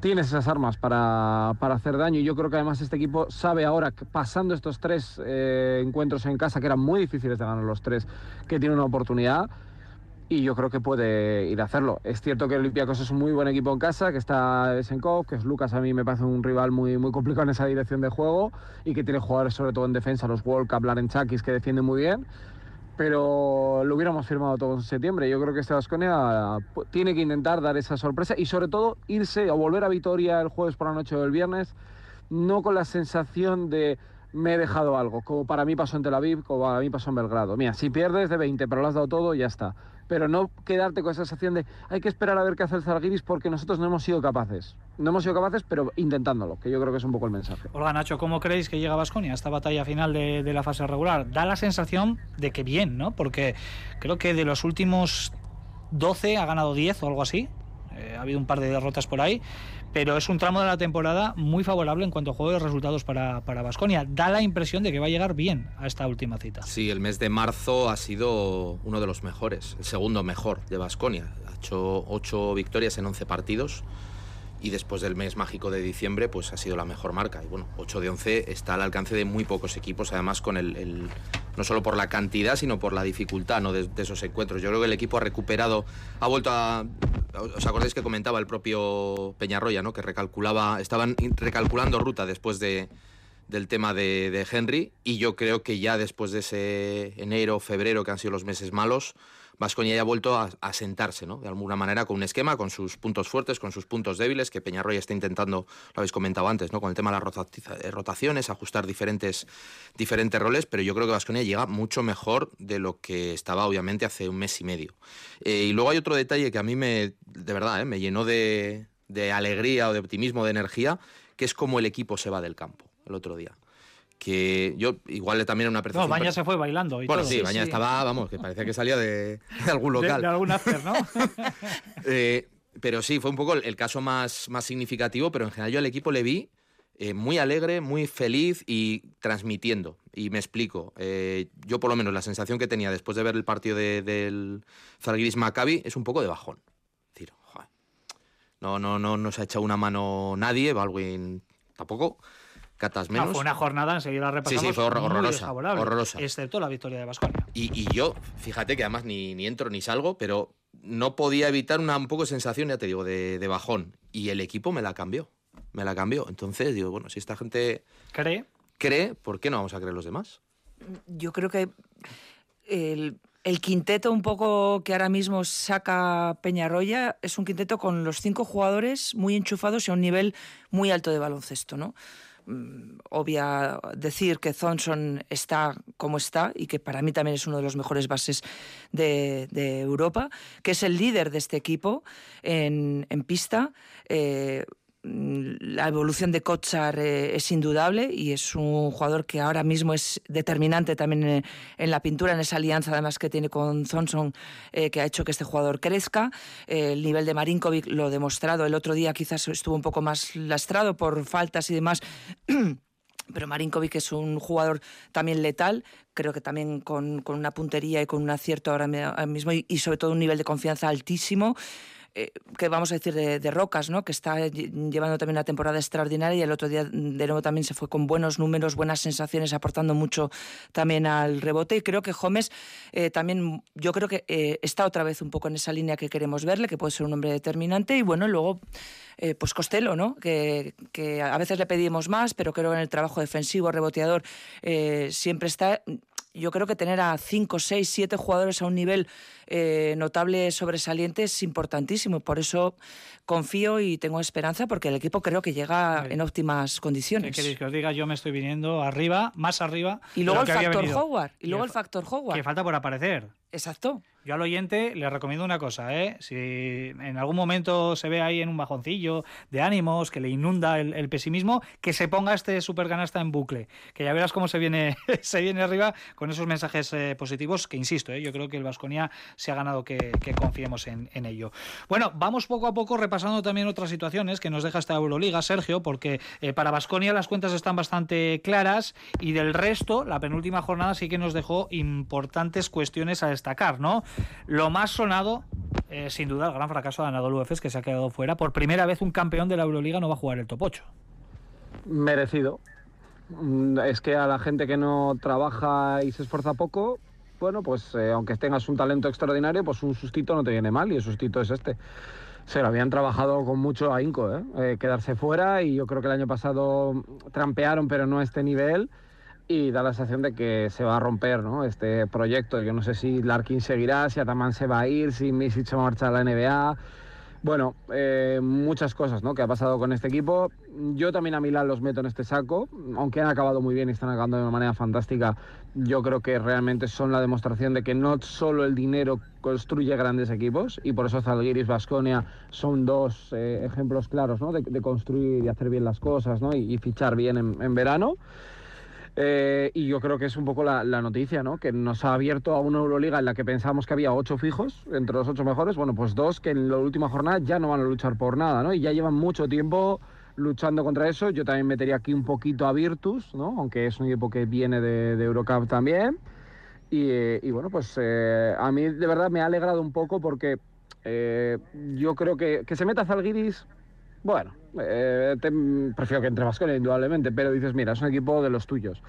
tienes esas armas para, para, hacer daño y yo creo que además este equipo sabe ahora, pasando estos tres eh, encuentros en casa, que eran muy difíciles de ganar los tres, que tiene una oportunidad y yo creo que puede ir a hacerlo. Es cierto que Olympiacos es un muy buen equipo en casa, que está Senkov, que es Lucas, a mí me parece un rival muy, muy complicado en esa dirección de juego y que tiene jugadores sobre todo en defensa, los World Cup, Larenchakis, que defienden muy bien pero lo hubiéramos firmado todo en septiembre. Yo creo que este Vasconia tiene que intentar dar esa sorpresa y sobre todo irse o volver a Vitoria el jueves por la noche o el viernes, no con la sensación de me he dejado algo, como para mí pasó en Tel Aviv, como para mí pasó en Belgrado. Mira, si pierdes de 20, pero lo has dado todo, ya está. Pero no quedarte con esa sensación de hay que esperar a ver qué hace el Zalgiris porque nosotros no hemos sido capaces. No hemos sido capaces, pero intentándolo, que yo creo que es un poco el mensaje. Olga Nacho, ¿cómo creéis que llega Vasconia a esta batalla final de, de, la fase regular? Da la sensación de que bien, ¿no? Porque creo que de los últimos 12 ha ganado 10 o algo así. Eh, ha habido un par de derrotas por ahí, pero es un tramo de la temporada muy favorable en cuanto a juego de resultados para Vasconia. Da la impresión de que va a llegar bien a esta última cita. Sí, el mes de marzo ha sido uno de los mejores, el segundo mejor de Vasconia. Ha hecho 8 victorias en 11 partidos y después del mes mágico de diciembre pues ha sido la mejor marca. Y bueno 8 de 11 está al alcance de muy pocos equipos además con el, no solo por la cantidad sino por la dificultad ¿no? de, de, esos encuentros. Yo creo que el equipo ha recuperado ha vuelto a os acordáis que comentaba el propio Peñarroya no que recalculaba estaban recalculando ruta después de del tema de, de Henry y yo creo que ya después de ese enero, febrero, que han sido los meses malos, Vascoña ya ha vuelto a, sentarse, ¿no? De alguna manera con un esquema, con sus puntos fuertes, con sus puntos débiles, que Peñarroya está intentando, lo habéis comentado antes, ¿no? Con el tema de las eh, rotaciones, ajustar diferentes, diferentes roles, pero yo creo que Vascoña llega mucho mejor de lo que estaba, obviamente, hace un mes y medio. Eh, y luego hay otro detalle que a mí me, de verdad, ¿eh? me llenó de, alegría o de optimismo, de energía, que es como el equipo se va del campo el otro día que yo igual también era una percepción. No, Baña se fue bailando. Y bueno, todo. sí, Baña estaba, vamos, que parecía que salía de, algún local. De, algún after, ¿no? eh, pero sí, fue un poco el, caso más, más significativo, pero en general yo al equipo le vi eh, muy alegre, muy feliz y transmitiendo. Y me explico. Eh, yo, por lo menos, la sensación que tenía después de ver el partido de, del Zalgiris Maccabi es un poco de bajón. Es decir, joder, no, no, no nos ha echado una mano nadie, Baldwin tampoco catas menos. fue una jornada, enseguida la repasamos. Sí, sí, fue horrorosa, horrorosa. Excepto la victoria de Vasconia. Y, y, yo, fíjate que además ni, ni, entro ni salgo, pero no podía evitar una un poco sensación, ya te digo, de, de, bajón. Y el equipo me la cambió. Me la cambió. Entonces digo, bueno, si esta gente cree, cree, ¿por qué no vamos a creer los demás? Yo creo que el, el quinteto un poco que ahora mismo saca Peñarroya es un quinteto con los cinco jugadores muy enchufados y a un nivel muy alto de baloncesto, ¿no? Mm, obvia decir que Thompson está como está y que para mí también es uno de los mejores bases de, Europa, que es el líder de este equipo en, pista. Eh, la evolución de Kotsar eh, es indudable y es un jugador que ahora mismo es determinante también en, la pintura, en esa alianza además que tiene con Thompson, eh, que ha hecho que este jugador crezca. Eh, el nivel de Marinkovic lo ha demostrado. El otro día quizás estuvo un poco más lastrado por faltas y demás. Pero Marinkovic es un jugador también letal, creo que también con, una puntería y con un acierto ahora mismo y sobre todo un nivel de confianza altísimo. Eh, que vamos a decir de, Rocas, ¿no? que está llevando también una temporada extraordinaria y el otro día de nuevo también se fue con buenos números, buenas sensaciones, aportando mucho también al rebote. Y creo que Gómez eh, también, yo creo que eh, está otra vez un poco en esa línea que queremos verle, que puede ser un hombre determinante. Y bueno, luego, pues Costello, ¿no? Que, que, a veces le pedimos más, pero creo que en el trabajo defensivo, reboteador, siempre está yo creo que tener a 5, 6, 7 jugadores a un nivel eh, notable, sobresaliente, es importantísimo. Por eso confío y tengo esperanza porque el equipo creo que llega en óptimas condiciones. ¿Qué queréis que os diga? Yo me estoy viniendo arriba, más arriba. Y luego el factor Howard. Y, luego el, factor Howard. Que falta por aparecer. Exacto. Yo al oyente le recomiendo una cosa, ¿eh? Si en algún momento se ve ahí en un bajoncillo de ánimos, que le inunda el, pesimismo, que se ponga este superganasta en bucle. Que ya verás cómo se viene, se viene arriba con esos mensajes eh, positivos, que insisto, ¿eh? yo creo que el Vasconia se ha ganado que, confiemos en, ello. Bueno, vamos poco a poco repasando también otras situaciones que nos deja esta Euroliga, Sergio, porque eh, para Vasconia las cuentas están bastante claras y del resto, la penúltima jornada sí que nos dejó importantes cuestiones a destacar, ¿no? Lo más sonado, eh, sin duda, el gran fracaso de Anadolu Efes, que se ha quedado fuera. Por primera vez un campeón de la Euroliga no va a jugar el top 8. Merecido. Mm, es que a la gente que no trabaja y se esfuerza poco, bueno, pues eh, aunque tengas un talento extraordinario, pues un sustito no te viene mal y el sustito es este. Se lo habían trabajado con mucho ahínco, ¿eh? ¿eh? quedarse fuera y yo creo que el año pasado trampearon, pero no a este nivel y da la sensación de que se va a romper ¿no? este proyecto. Yo no sé si Larkin seguirá, si Ataman se va a ir, si Misic se va a la NBA. Bueno, eh, muchas cosas ¿no? que ha pasado con este equipo. Yo también a Milán los meto en este saco, aunque han acabado muy bien y están acabando de una manera fantástica. Yo creo que realmente son la demostración de que no solo el dinero construye grandes equipos y por eso Zalgiris, Vasconia son dos eh, ejemplos claros ¿no? de, construir y hacer bien las cosas ¿no? y, fichar bien en verano. Eh, y yo creo que es un poco la, noticia, ¿no? Que nos ha abierto a una Euroliga en la que pensábamos que había ocho fijos, entre los ocho mejores, bueno, pues dos que en la última jornada ya no van a luchar por nada, ¿no? Y ya llevan mucho tiempo luchando contra eso. Yo también metería aquí un poquito a Virtus, ¿no? Aunque es un equipo que viene de, Eurocup también. Y, eh, bueno, pues eh, a mí de verdad me ha alegrado un poco porque yo creo que, que se meta Zalgiris bueno, eh, prefiero que entre Vasconia, indudablemente, pero dices, mira, es un equipo de los tuyos.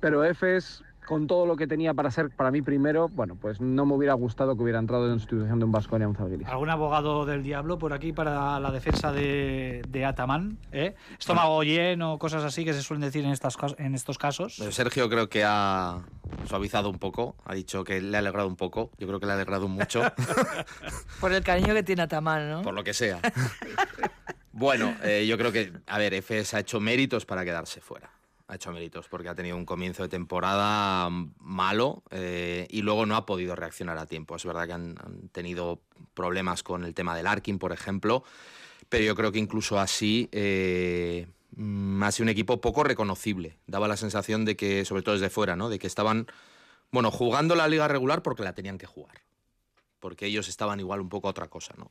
Pero Efes, con todo lo que tenía para ser para mí primero, bueno, pues no me hubiera gustado que hubiera entrado en institución de un Vasconia un Zalgiris. ¿Algún abogado del diablo por aquí para la defensa de, de Ataman? ¿eh? Estómago lleno, cosas así que se suelen decir en, estas, en estos casos. Sergio creo que ha suavizado un poco, ha dicho que le ha alegrado un poco, yo creo que le ha alegrado mucho. por el cariño que tiene Ataman, ¿no? Por lo que sea. bueno, eh, yo creo que, a ver, FS ha hecho méritos para quedarse fuera ha hecho méritos porque ha tenido un comienzo de temporada malo eh, y luego no ha podido reaccionar a tiempo. Es verdad que han, tenido problemas con el tema del Arkin, por ejemplo, pero yo creo que incluso así eh, mm, ha sido un equipo poco reconocible. Daba la sensación de que, sobre todo desde fuera, ¿no? de que estaban bueno, jugando la liga regular porque la tenían que jugar porque ellos estaban igual un poco a otra cosa. ¿no?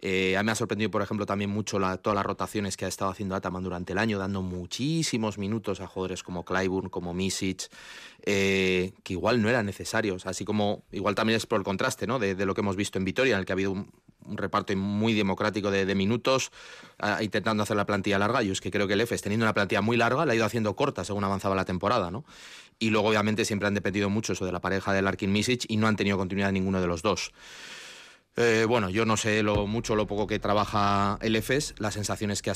Eh, a mí me ha sorprendido, por ejemplo, también mucho todas las rotaciones que ha estado haciendo Ataman durante el año, dando muchísimos minutos a jugadores como Clyburn, como Misic, eh, que igual no eran necesarios, así como igual también es por el contraste ¿no? de, lo que hemos visto en Vitoria, en el que ha habido un, reparto muy democrático de, minutos, ah, intentando hacer la plantilla larga. Yo es que creo que el EFES, teniendo una plantilla muy larga, la ha ido haciendo corta según avanzaba la temporada. ¿no? Y luego, obviamente, siempre han dependido mucho eso de la pareja de Larkin Misic y no han tenido continuidad ninguno de los dos. Eh, bueno, yo no sé lo mucho o lo poco que trabaja el EFES, las sensaciones que,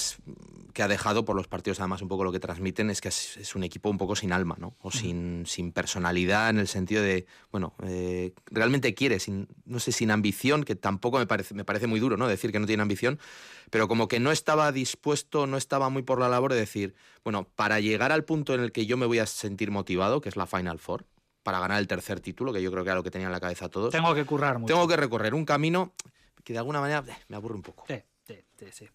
que ha dejado por los partidos, además un poco lo que transmiten es que es, un equipo un poco sin alma, ¿no? O sin, sin personalidad en el sentido de, bueno, eh, realmente quiere, sin, no sé, sin ambición, que tampoco me parece, me parece muy duro, ¿no? Decir que no tiene ambición, pero como que no estaba dispuesto, no estaba muy por la labor de decir, bueno, para llegar al punto en el que yo me voy a sentir motivado, que es la Final Four, para ganar el tercer título, que yo creo que era lo que tenían en la cabeza todos. Tengo que currar mucho. Tengo que recorrer un camino que de alguna manera eh, me aburre un poco. Sí, sí, sí.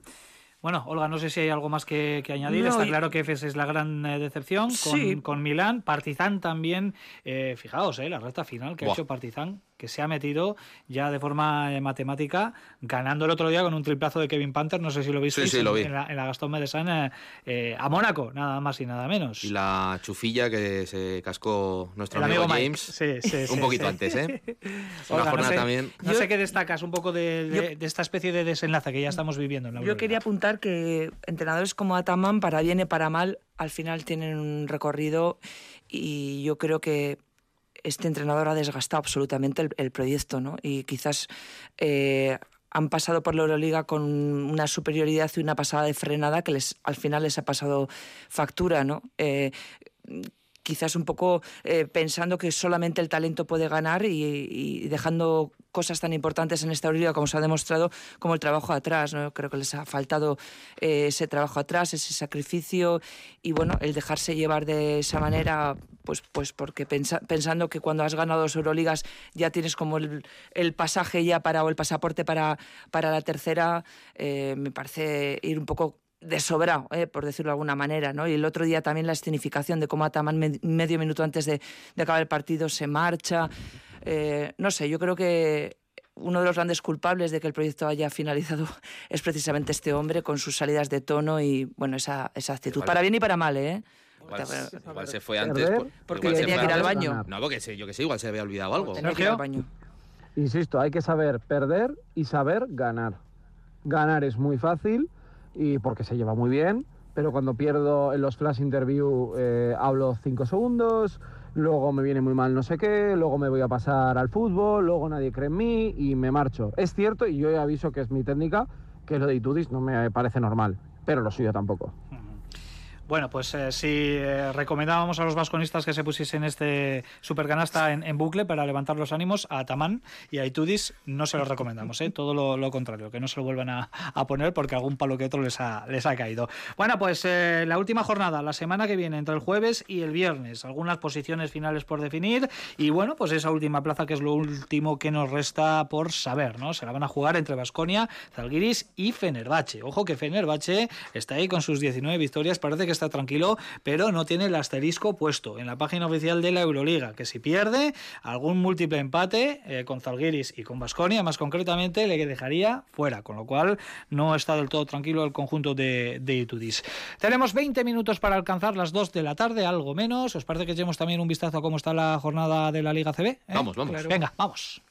Bueno, Olga, no sé si hay algo más que, añadir. Está claro que Efes es la gran eh, decepción con, con, Milán. Partizan también, eh, fijaos, eh, la recta final que ha hecho Partizan que se ha metido ya de forma eh, matemática, ganando el otro día con un triplazo de Kevin Panther, no sé si lo viste sí, lo vi. En, la, Gastón Medesana, eh, a Mónaco, nada más y nada menos. Y la chufilla que se cascó nuestro amigo, James, sí, sí, un poquito antes, ¿eh? no sé, también. No sé qué destacas un poco de, esta especie de desenlace que ya estamos viviendo en la Yo quería apuntar que entrenadores como Ataman, para bien y para mal, al final tienen un recorrido y yo creo que este entrenador ha desgastado absolutamente el, proyecto, ¿no? Y quizás eh, han pasado por la Euroliga con una superioridad y una pasada de frenada que les, al final les ha pasado factura, ¿no? Eh, quizás un poco eh, pensando que solamente el talento puede ganar y, dejando cosas tan importantes en esta orilla como se ha demostrado como el trabajo atrás. ¿no? Creo que les ha faltado eh, ese trabajo atrás, ese sacrificio y bueno, el dejarse llevar de esa manera, pues, pues porque pensando que cuando has ganado dos Euroligas ya tienes como el, pasaje ya para o el pasaporte para, para la tercera, eh, me parece ir un poco de sobra, eh, por decirlo de alguna manera, ¿no? Y el otro día también la escenificación de cómo Ataman medio minuto antes de, acabar el partido se marcha. Eh, no sé, yo creo que uno de los grandes culpables de que el proyecto haya finalizado es precisamente este hombre con sus salidas de tono y, bueno, esa, esa actitud. para bien y para mal, ¿eh? Igual, se fue antes. porque tenía que ir al baño. No, porque yo que sé, igual se había olvidado algo. Tenía que ir al baño. Insisto, hay que saber perder y saber ganar. Ganar es muy fácil y porque se lleva muy bien, pero cuando pierdo en los flash interview eh, hablo cinco segundos, luego me viene muy mal no sé qué, luego me voy a pasar al fútbol, luego nadie cree en mí y me marcho. Es cierto, y yo aviso que es mi técnica, que lo de Itudis no me parece normal, pero lo suyo tampoco. Bueno, pues eh, si eh, recomendábamos a los vasconistas que se pusiesen este supercanasta en, en, bucle para levantar los ánimos, a Tamán y a Itudis no se los recomendamos, ¿eh? todo lo, contrario, que no se lo vuelvan a, poner porque algún palo que otro les ha, les ha caído. Bueno, pues eh, la última jornada, la semana que viene, entre el jueves y el viernes, algunas posiciones finales por definir y bueno, pues esa última plaza que es lo último que nos resta por saber, ¿no? Se la van a jugar entre Vasconia, Zalgiris y Fenerbahce. Ojo que Fenerbahce está ahí con sus 19 victorias, parece que está tranquilo, pero no tiene el asterisco puesto en la página oficial de la Euroliga, que si pierde algún múltiple empate eh, con Zalgiris y con Basconia, más concretamente, le dejaría fuera, con lo cual no está del todo tranquilo el conjunto de, de Itudis. Tenemos 20 minutos para alcanzar las 2 de la tarde, algo menos. ¿Os parece que echemos también un vistazo a cómo está la jornada de la Liga CB? ¿Eh? Vamos, vamos. Venga, vamos.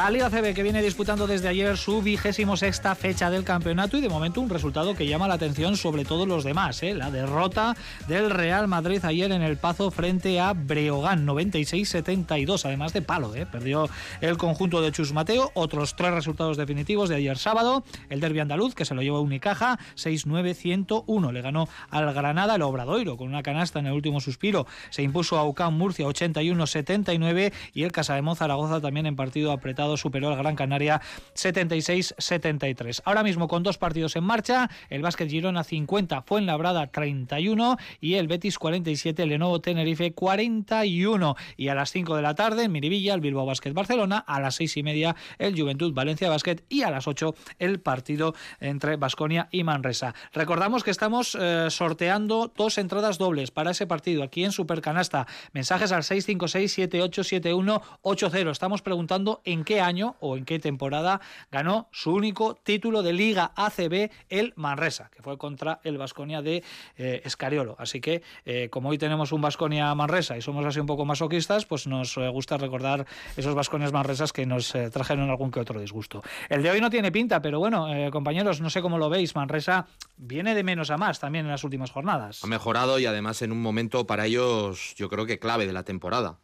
La Liga CB que viene disputando desde ayer su vigésimo sexta fecha del campeonato y de momento un resultado que llama la atención sobre todos los demás. ¿eh? La derrota del Real Madrid ayer en el Pazo frente a Breogán, 96-72, además de palo. ¿eh? Perdió el conjunto de Chus Mateo. Otros tres resultados definitivos de ayer sábado. El derbi andaluz que se lo llevó Unicaja, 6-9-101. Le ganó al Granada el Obradoiro con una canasta en el último suspiro. Se impuso a UCAM Murcia 81-79 y el Casademón Zaragoza también en partido apretado superó al Gran Canaria 76-73. Ahora mismo con dos partidos en marcha, el Básquet Girona 50, Fuenlabrada 31 y el Betis 47, Lenovo Tenerife 41. Y a las 5 de la tarde en Miribilla, el Bilbao Básquet Barcelona, a las 6 y media el Juventud Valencia Básquet y a las 8 el partido entre Basconia y Manresa. Recordamos que estamos eh, sorteando dos entradas dobles para ese partido aquí en Supercanasta. Mensajes al 656-787180. Estamos preguntando en qué año o en qué temporada ganó su único título de Liga ACB el Manresa, que fue contra el Basconia de eh, Escariolo. Así que, eh, como hoy tenemos un Basconia Manresa y somos así un poco masoquistas, pues nos eh, gusta recordar esos Basconias Manresas que nos trajeron algún que otro disgusto. El de hoy no tiene pinta, pero bueno, compañeros, no sé cómo lo veis. Manresa viene de menos a más también en las últimas jornadas. Ha mejorado y además en un momento para ellos, yo creo que clave de la temporada.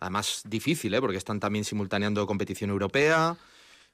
Además, difícil, ¿eh? porque están también simultaneando competición europea.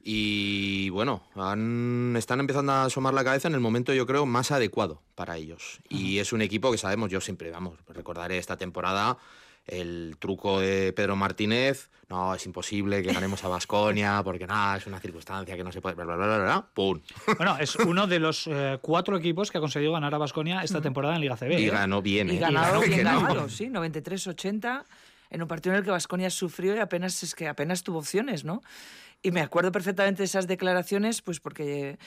Y bueno, han- están empezando a asomar la cabeza en el momento, yo creo, más adecuado para ellos. Y es un equipo que sabemos, yo siempre, vamos, recordaré esta temporada el truco de Pedro Martínez. No, es imposible que ganemos a Basconia porque nada, es una circunstancia que no se puede. Bla, bla, bla, bla, bla, ¡Pum! Bueno, es uno de los eh, cuatro equipos que ha conseguido ganar a Basconia esta temporada en Liga CB. Y ¿eh? ganó bien, ¿eh? Y ganado, Que bien no. ganado, sí, 93-80, en un partido en el que Vasconia sufrió y apenas es que apenas tuvo opciones, ¿no? Y me acuerdo perfectamente de esas declaraciones, pues porque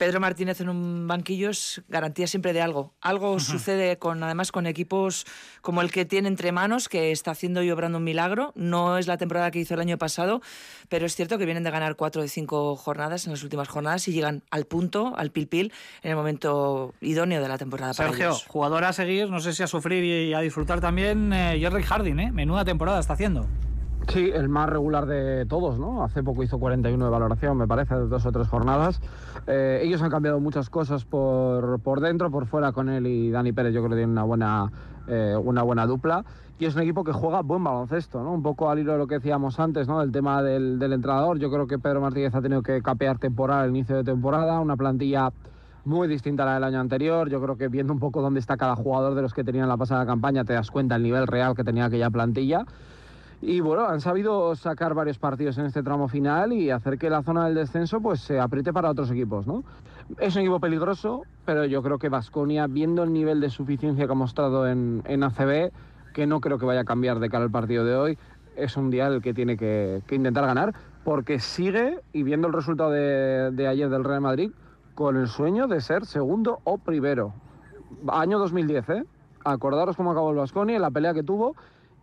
Pedro Martínez en un banquillo es garantía siempre de algo. Algo sucede con, además, con equipos como el que tiene entre manos, que está haciendo y obrando un milagro. No es la temporada que hizo el año pasado, pero es cierto que vienen de ganar cuatro de cinco jornadas en las últimas jornadas y llegan al punto, al pil pil, en el momento idóneo de la temporada para Sergio, ellos. jugador a seguir, no sé si a sufrir y a disfrutar también, eh, Jerry Harding, ¿eh? Menuda temporada está haciendo. Sí, el más regular de todos, ¿no? Hace poco hizo 41 de valoración, me parece, de dos o tres jornadas. Eh, ellos han cambiado muchas cosas por, por dentro, por fuera con él y Dani Pérez. Yo creo que tienen una buena, eh, una buena dupla. Y es un equipo que juega buen baloncesto, ¿no? Un poco al hilo de lo que decíamos antes, ¿no? Del tema del, del entrenador. Yo creo que Pedro Martínez ha tenido que capear temporada al inicio de temporada, una plantilla muy distinta a la del año anterior. Yo creo que viendo un poco dónde está cada jugador de los que tenían la pasada campaña, te das cuenta el nivel real que tenía aquella plantilla. Y bueno, han sabido sacar varios partidos en este tramo final y hacer que la zona del descenso pues se apriete para otros equipos, ¿no? Es un equipo peligroso, pero yo creo que Vasconia, viendo el nivel de suficiencia que ha mostrado en, en ACB, que no creo que vaya a cambiar de cara al partido de hoy, es un día el que tiene que, intentar ganar, porque sigue, y viendo el resultado de, de ayer del Real Madrid, con el sueño de ser segundo o primero. Año 2010, ¿eh? Acordaros cómo acabó el Vasconia, la pelea que tuvo,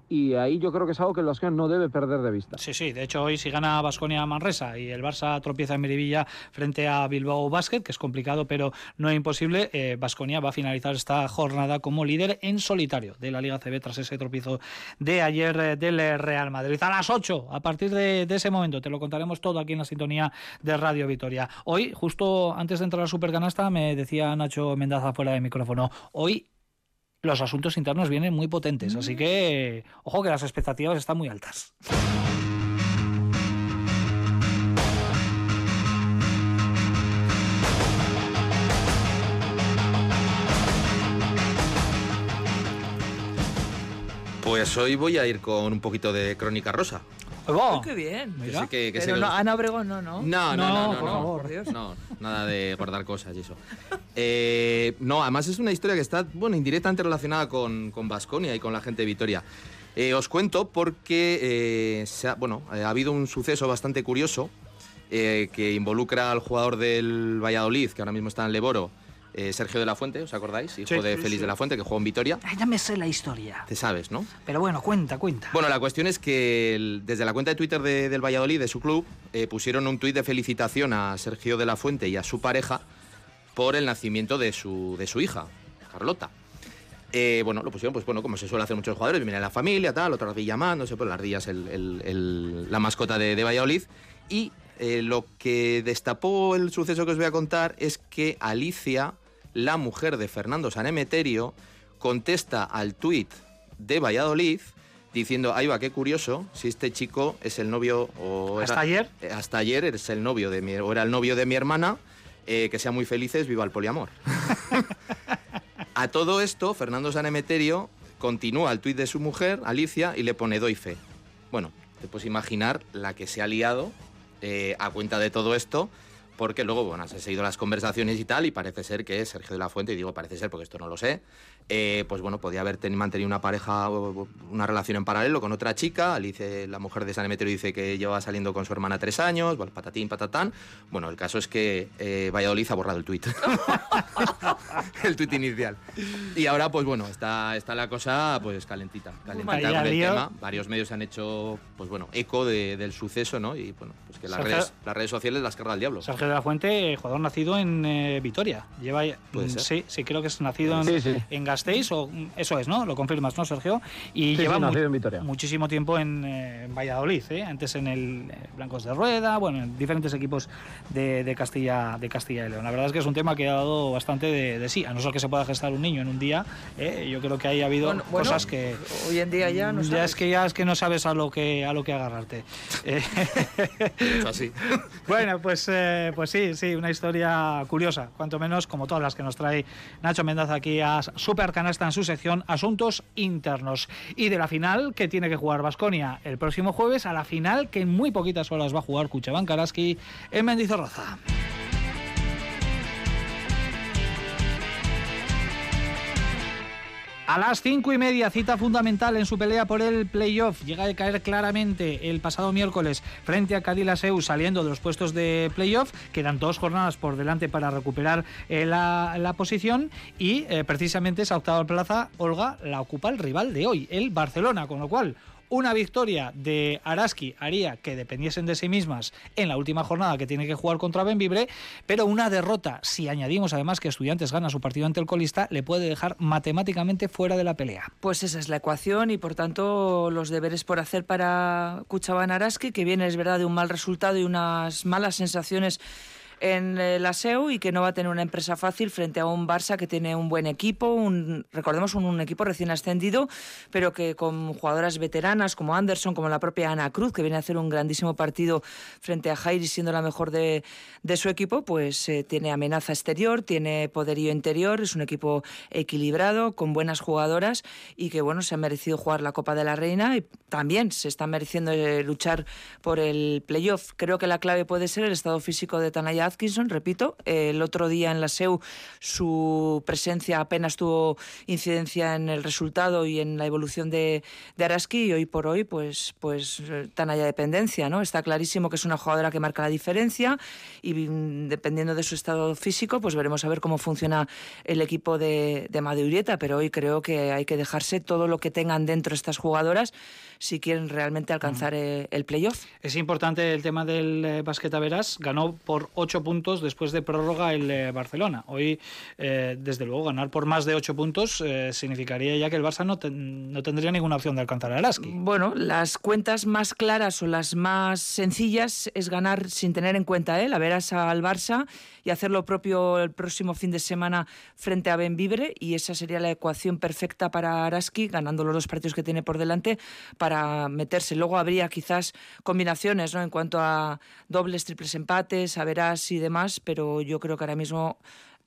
y ahí yo creo que es algo que el Vasconia no debe perder de vista. Sí, sí, de hecho hoy si gana Basconia Manresa y el Barça tropieza en Miribilla frente a Bilbao Basket, que es complicado pero no imposible, Basconia va a finalizar esta jornada como líder en solitario de la Liga CB tras ese tropiezo de ayer eh, del Real Madrid. A las 8, a partir de, de ese momento, te lo contaremos todo aquí en la sintonía de Radio Vitoria. Hoy, justo antes de entrar a Supercanasta, me decía Nacho Mendaza fuera de micrófono, hoy los asuntos internos vienen muy potentes, así que ojo que las expectativas están muy altas. Pues hoy voy a ir con un poquito de Crónica Rosa. Oh, ¡Qué bien! Que sé que- que sé Pero no, Ana Obregón no, ¿no? No, no, no, No, no, por no. favor. Por Dios. No, nada de guardar cosas y eso. Eh, no, además es una historia que está, bueno, indirectamente relacionada con, con Baskonia y con la gente de Vitoria. Eh, os cuento porque, eh, se ha, bueno, eh, ha habido un suceso bastante curioso eh, que involucra al jugador del Valladolid, que ahora mismo está en Leboro, eh, Sergio de la Fuente, ¿os acordáis? Hijo Sí, de sí, Félix sí. de la Fuente, que jugó en Vitoria. Ya me sé la historia. Te sabes, ¿no? Pero bueno, cuenta, cuenta. Bueno, la cuestión es que el- desde la cuenta de Twitter de- del Valladolid, de su club, eh, pusieron un tuit de felicitación a Sergio de la Fuente y a su pareja por el nacimiento de su, de su hija, Carlota. Eh, bueno, lo pusieron, pues bueno, como se suele hacer muchos jugadores, viene la familia, tal, otra ardilla más, no sé, pues la ardilla es el- el- el- la mascota de, de Valladolid. Y eh, lo que destapó el suceso que os voy a contar es que Alicia, la mujer de Fernando Sanemeterio, contesta al tuit de Valladolid diciendo, ahí va, qué curioso, si este chico es el novio o... ¿Hasta era- ayer? eh, hasta ayer es el novio de mi, o era el novio de mi hermana, eh, que sean muy felices, viva el poliamor. A todo esto, Fernando Sanemeterio continúa el tuit de su mujer, Alicia, y le pone doy fe. Bueno, te puedes imaginar la que se ha liado eh, a cuenta de todo esto, porque luego, bueno, se han seguido las conversaciones y tal, y parece ser que Sergio de la Fuente, y digo parece ser porque esto no lo sé, eh, pues bueno, podía haber teni- mantenido una pareja, una relación en paralelo con otra chica. Alice, la mujer de San Emeterio, dice que lleva saliendo con su hermana tres años, bueno, patatín, patatán. Bueno, el caso es que eh, Valladolid ha borrado el tuit. el tuit inicial. Y ahora, pues bueno, está, está la cosa pues calentita, calentita con el lío. tema. Varios medios han hecho, pues bueno, eco de- del suceso, ¿no? Y bueno, pues que las Sergio- redes, las redes sociales las carga el diablo. Sergio de la Fuente, jugador nacido en eh, Vitoria. Lleva, Puede mm, ser. sí, sí, creo que es nacido en, Sí, sí. en Gasteiz, o mm, eso es, ¿no? Lo confirmas, ¿no, Sergio? Y Sí, lleva sí, mu- en Vitoria. muchísimo tiempo en, eh, en Valladolid, ¿eh? Antes en el eh, Blancos de Rueda, bueno, en diferentes equipos de, de Castilla de Castilla y León. La verdad es que es un tema que ha dado bastante de, de sí, a no ser que se pueda gestar un niño en un día. ¿eh? Yo creo que ahí ha habido Bueno, bueno, cosas que Hoy en día ya no ya sabes. es que ya es que no sabes a lo que a lo que agarrarte. Eh, Eso así. bueno, pues, eh, pues sí, sí, una historia curiosa, cuanto menos como todas las que nos trae Nacho Mendaza aquí a Super Canasta en su sección Asuntos Internos. Y de la final que tiene que jugar Basconia el próximo jueves, a la final que en muy poquitas horas va a jugar Cuchabán Karaski en Mendizorroza. A las cinco y media, cita fundamental en su pelea por el playoff. Llega a caer claramente el pasado miércoles frente a Cadillac saliendo de los puestos de playoff. Quedan dos jornadas por delante para recuperar eh, la, la posición y eh, precisamente esa octava plaza, Olga, la ocupa el rival de hoy, el Barcelona, con lo cual una victoria de Araski haría que dependiesen de sí mismas en la última jornada que tiene que jugar contra Benvibre, pero una derrota, si añadimos además que Estudiantes gana su partido ante el colista, le puede dejar matemáticamente fuera de la pelea. Pues esa es la ecuación y por tanto los deberes por hacer para Cuchaban Araski, que viene es verdad de un mal resultado y unas malas sensaciones en eh, la SEU y que no va a tener una empresa fácil frente a un Barça que tiene un buen equipo, un, recordemos un, un equipo recién ascendido, pero que con jugadoras veteranas como Anderson, como la propia Ana Cruz, que viene a hacer un grandísimo partido frente a Jairi siendo la mejor de, de su equipo, pues eh, tiene amenaza exterior, tiene poderío interior, es un equipo equilibrado, con buenas jugadoras y que bueno, se ha merecido jugar la Copa de la Reina y también se está mereciendo eh, luchar por el playoff. Creo que la clave puede ser el estado físico de Tanaya Atkinson, repito, el otro día en la SEU su presencia apenas tuvo incidencia en el resultado y en la evolución de, de Araski y hoy por hoy pues, pues eh, Tanaya dependencia, ¿no? Está clarísimo que es una jugadora que marca la diferencia y dependiendo de su estado físico pues veremos a ver cómo funciona el equipo de, de Madurieta, pero hoy creo que hay que dejarse todo lo que tengan dentro estas jugadoras si quieren realmente alcanzar el playoff. Es importante el tema del eh, Basqueta Verás. Ganó por 8 puntos después de prórroga el eh, Barcelona. Hoy, eh, desde luego, ganar por más de 8 puntos eh, significaría ya que el Barça no, no tendría ninguna opción de alcanzar a Araski. Bueno, las cuentas más claras o las más sencillas es ganar sin tener en cuenta ¿eh? la veras al Barça y hacer lo propio el próximo fin de semana frente a Benvibre y esa sería la ecuación perfecta para Araski, ganando los dos partidos que tiene por delante para meterse. Luego habría quizás combinaciones ¿no? en cuanto a dobles, triples empates, a veras y demás, pero yo creo que ahora mismo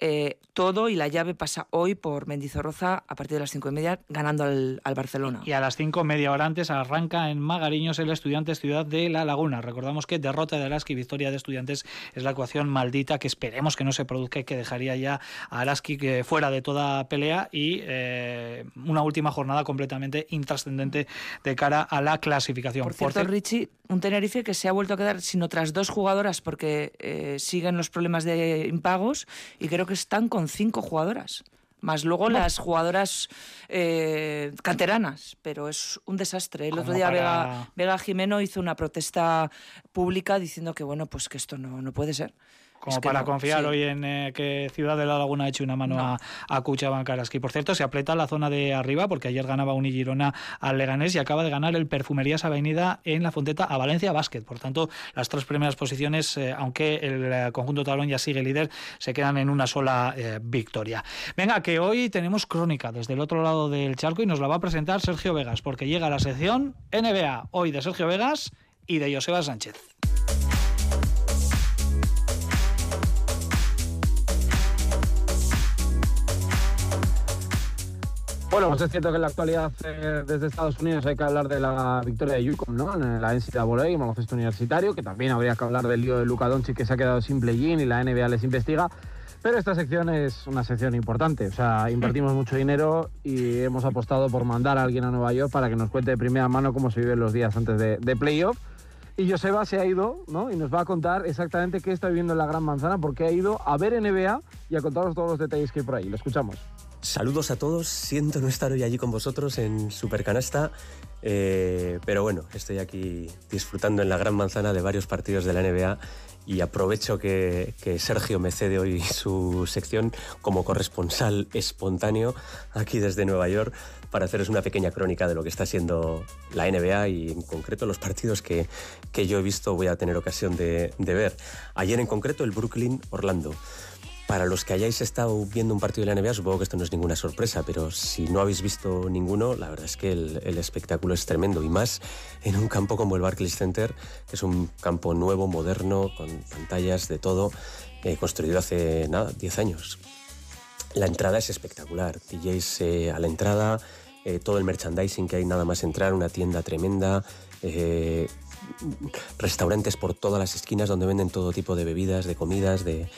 eh, todo y la llave pasa hoy por Mendizorroza a partir de las cinco y media ganando al, al Barcelona. Y a las 5, media hora antes, arranca en Magariños el Estudiantes Ciudad de La Laguna. Recordamos que derrota de Araski y victoria de Estudiantes es la ecuación maldita que esperemos que no se produzca y que dejaría ya a Araski que fuera de toda pelea y eh, una última jornada completamente intrascendente de cara a la clasificación. Por cierto, cier- Richie, un Tenerife que se ha vuelto a quedar sin otras dos jugadoras porque eh, siguen los problemas de impagos y creo que están con cinco jugadoras. Más luego las jugadoras eh, canteranas, pero es un desastre. El otro día para- Vega, Vega Jimeno hizo una protesta pública diciendo que bueno, pues que esto no, no puede ser. Como para confiar hoy en eh, que Ciudad de la Laguna ha hecho una mano a, a Cuchaban Karaski. Por cierto, se aprieta la zona de arriba porque ayer ganaba Unigirona al Leganés y acaba de ganar el Perfumerías Avenida en la Fonteta a Valencia Basket. Por tanto, las tres primeras posiciones, eh, aunque el eh, conjunto talón ya sigue líder, se quedan en una sola victoria. Venga, que hoy tenemos crónica desde el otro lado del charco y nos la va a presentar Sergio Vegas porque llega la sección NBA hoy de Sergio Vegas y de Joseba Sánchez. Bueno, pues es cierto que en la actualidad eh, desde Estados Unidos hay que hablar de la victoria de Yukon, ¿no? En la NCAA, el baloncesto universitario, que también habría que hablar del lío de Luka Doncic que se ha quedado sin play-in y la NBA les investiga. Pero esta sección es una sección importante, o sea, invertimos mucho dinero y hemos apostado por mandar a alguien a Nueva York para que nos cuente de primera mano cómo se viven los días antes de, de playoff. Y Joseba se ha ido, ¿no? Y nos va a contar exactamente qué está viviendo en la Gran Manzana, porque ha ido a ver NBA y a contaros todos los detalles que hay por ahí. Lo escuchamos. Saludos a todos, siento no estar hoy allí con vosotros en Supercanasta, eh, pero bueno, estoy aquí disfrutando en la gran manzana de varios partidos de la NBA y aprovecho que, Sergio me cede hoy su sección como corresponsal espontáneo aquí desde Nueva York para haceros una pequeña crónica de lo que está siendo la NBA y en concreto los partidos que, yo he visto voy a tener ocasión de, de ver. Ayer en concreto el Brooklyn-Orlando. Para los que hayáis estado viendo un partido de la NBA, supongo que esto no es ninguna sorpresa, pero si no habéis visto ninguno, la verdad es que el, espectáculo es tremendo y más en un campo como el Barclays Center, que es un campo nuevo, moderno, con pantallas de todo, eh, construido hace nada, 10 años. La entrada es espectacular, DJs eh, a la entrada, eh, todo el merchandising que hay nada más entrar, una tienda tremenda, restaurantes por todas las esquinas donde venden todo tipo de bebidas, de comidas, de,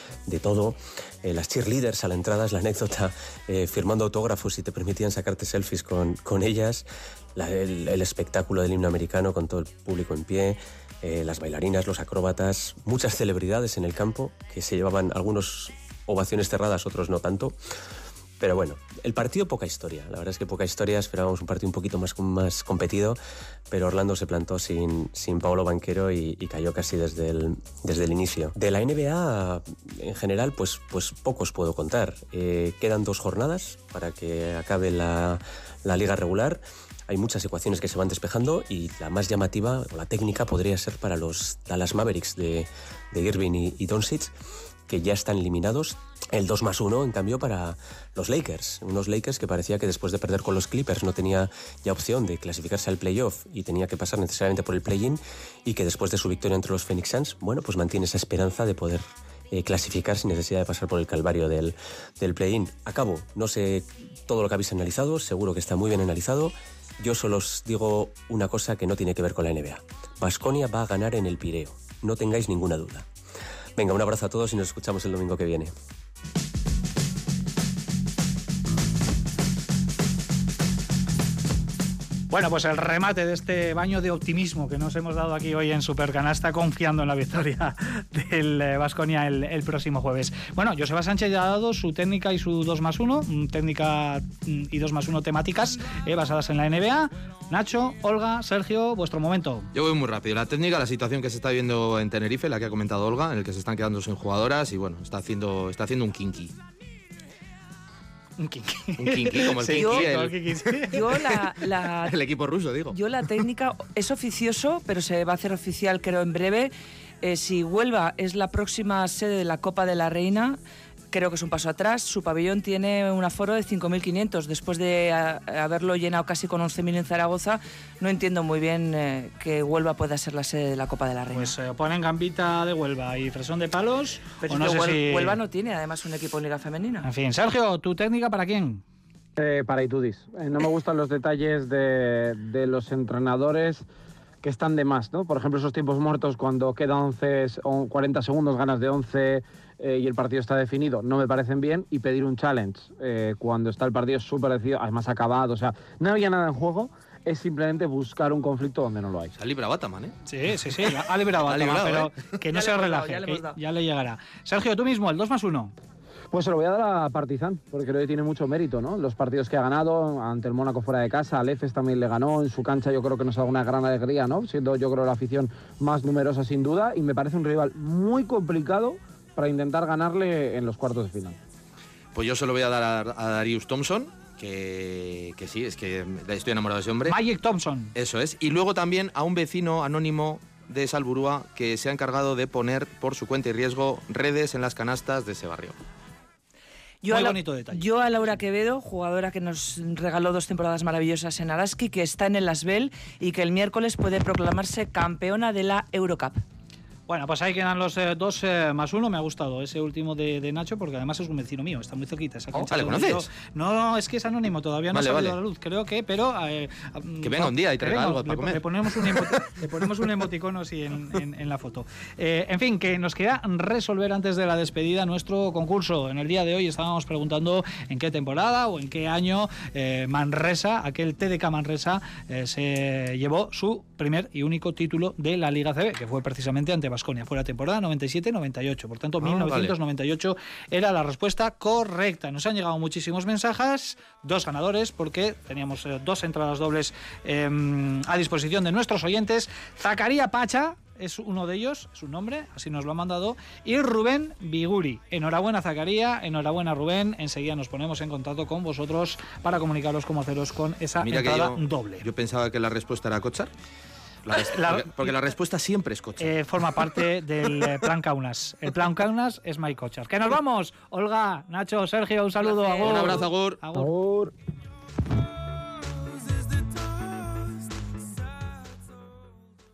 todo. Eh, las cheerleaders a la entrada es la anécdota, eh, firmando autógrafos y te permitían sacarte selfies con, con ellas. el, espectáculo del himno americano con todo el público en pie. Eh, las bailarinas, los acróbatas, muchas celebridades en el campo que se llevaban algunos ovaciones cerradas, otros no tanto. Pero bueno, el partido poca historia. La verdad es que poca historia. Esperábamos un partido un poquito más, más competido, pero Orlando se plantó sin, sin Paolo Banquero y, cayó casi desde el, desde el inicio. De la NBA, en general, pues, pues pocos puedo contar. Eh, quedan dos jornadas para que acabe la, la liga regular hay muchas ecuaciones que se van despejando y la más llamativa o la técnica podría ser para los Dallas Mavericks de, de Irving y, y Doncic que ya están eliminados. El 2 más 1, en cambio, para los Lakers. Unos Lakers que parecía que después de perder con los Clippers no tenía ya opción de clasificarse al playoff y tenía que pasar necesariamente por el play-in y que después de su victoria entre los Phoenix Suns, bueno, pues mantiene esa esperanza de poder eh, clasificar sin necesidad de pasar por el calvario del, del play-in. Acabo, no sé todo lo que habéis analizado, seguro que está muy bien analizado. Yo solo os digo una cosa que no tiene que ver con la NBA. Basconia va a ganar en el Pireo, no tengáis ninguna duda. Venga, un abrazo a todos y nos escuchamos el domingo que viene. Bueno, pues el remate de este baño de optimismo que nos hemos dado aquí hoy en Supercanasta, confiando en la victoria del Vasconia eh, el, próximo jueves. Bueno, Joseba Sánchez ya ha dado su técnica y su 2 más 1, mm, técnica mm, y 2 más 1 temáticas eh, basadas en la NBA. Nacho, Olga, Sergio, vuestro momento. Yo voy muy rápido. La técnica, la situación que se está viendo en Tenerife, la que ha comentado Olga, en el que se están quedando sin jugadoras y bueno, está haciendo, está haciendo un kinky. Un kinky. Un kinky, como el kinky. Yo, la, el equipo ruso, digo. Yo la técnica es oficioso, pero se va a hacer oficial creo en breve. Eh, si Huelva es la próxima sede de la Copa de la Reina, creo que es un paso atrás. Su pabellón tiene un aforo de 5.500. Después de haberlo llenado casi con 11.000 en Zaragoza, no entiendo muy bien eh, que Huelva pueda ser la sede de la Copa de la Reina. Pues se eh, ponen Gambita de Huelva y Fresón de Palos. Pero no Huelva no tiene además un equipo en Liga Femenina. En fin, Sergio, ¿tu técnica para quién? Eh, para Itudis. no me gustan los detalles de, de los entrenadores que están de más, ¿no? Por ejemplo, esos tiempos muertos cuando queda 11 o 40 segundos, ganas de 11 eh, y el partido está definido, no me parecen bien. Y pedir un challenge eh, cuando está el partido súper decidido, además acabado, o sea, no había nada en juego. Es simplemente buscar un conflicto donde no lo hay. Se ha librado Bataman, ¿eh? Sí, sí, sí, ha librado Bataman, pero ¿eh? que no se relaje, ya, ya le llegará. Sergio, tú mismo, el 2 más 1. Pues se lo voy a dar a Partizan, porque creo que tiene mucho mérito, ¿no? Los partidos que ha ganado, ante el Mónaco fuera de casa, al EFES también le ganó, en su cancha yo creo que nos da una gran alegría, ¿no? Siendo yo creo la afición más numerosa sin duda, y me parece un rival muy complicado para intentar ganarle en los cuartos de final. Pues yo se lo voy a dar a, a Darius Thompson, que, que sí, es que estoy enamorado de ese hombre. Magic Thompson. Eso es. Y luego también a un vecino anónimo de Salburúa que se ha encargado de poner por su cuenta y riesgo redes en las canastas de ese barrio. Yo Muy a, la- bonito detalle. yo a Laura Quevedo, jugadora que nos regaló dos temporadas maravillosas en Araski, que está en el Asbel y que el miércoles puede proclamarse campeona de la Eurocup. Bueno, pues ahí quedan los eh, dos eh, más uno. Me ha gustado ese último de, de Nacho porque además es un vecino mío, está muy cerquita. es aquí Oh, ¿le conoces? No, es que es anónimo, todavía no Vale, ha salido vale. a la luz. Creo que, pero. eh, Que venga un día y traiga algo le, para comer. Le ponemos un, le ponemos un emoticono así en, en- en la foto. En fin, que nos queda resolver antes de la despedida nuestro concurso. En el día de hoy estábamos preguntando en qué temporada o en qué año Manresa, aquel TDK Manresa, se llevó su primer y único título de la Liga CB, que fue precisamente ante Basconia. Fue la temporada 97-98. Por tanto, Ah, vale. 1998 era la respuesta correcta. Nos han llegado muchísimos mensajes, dos ganadores, porque teníamos eh, dos entradas dobles eh, a disposición de nuestros oyentes. Zacaría Pacha. Es uno de ellos, es un nombre, así nos lo ha mandado. Y Rubén Biguri. Enhorabuena, Zacaría. Enhorabuena, Rubén. Enseguida nos ponemos en contacto con vosotros para comunicaros cómo haceros con esa Mira que entrada yo, doble. yo pensaba que la respuesta era Cochar. Porque la respuesta siempre es coche. Eh, forma parte del eh, plan Kaunas. El plan Kaunas es My Cochas. ¡Que nos vamos! Olga, Nacho, Sergio, un saludo. Un, agur. un abrazo, agur. agur.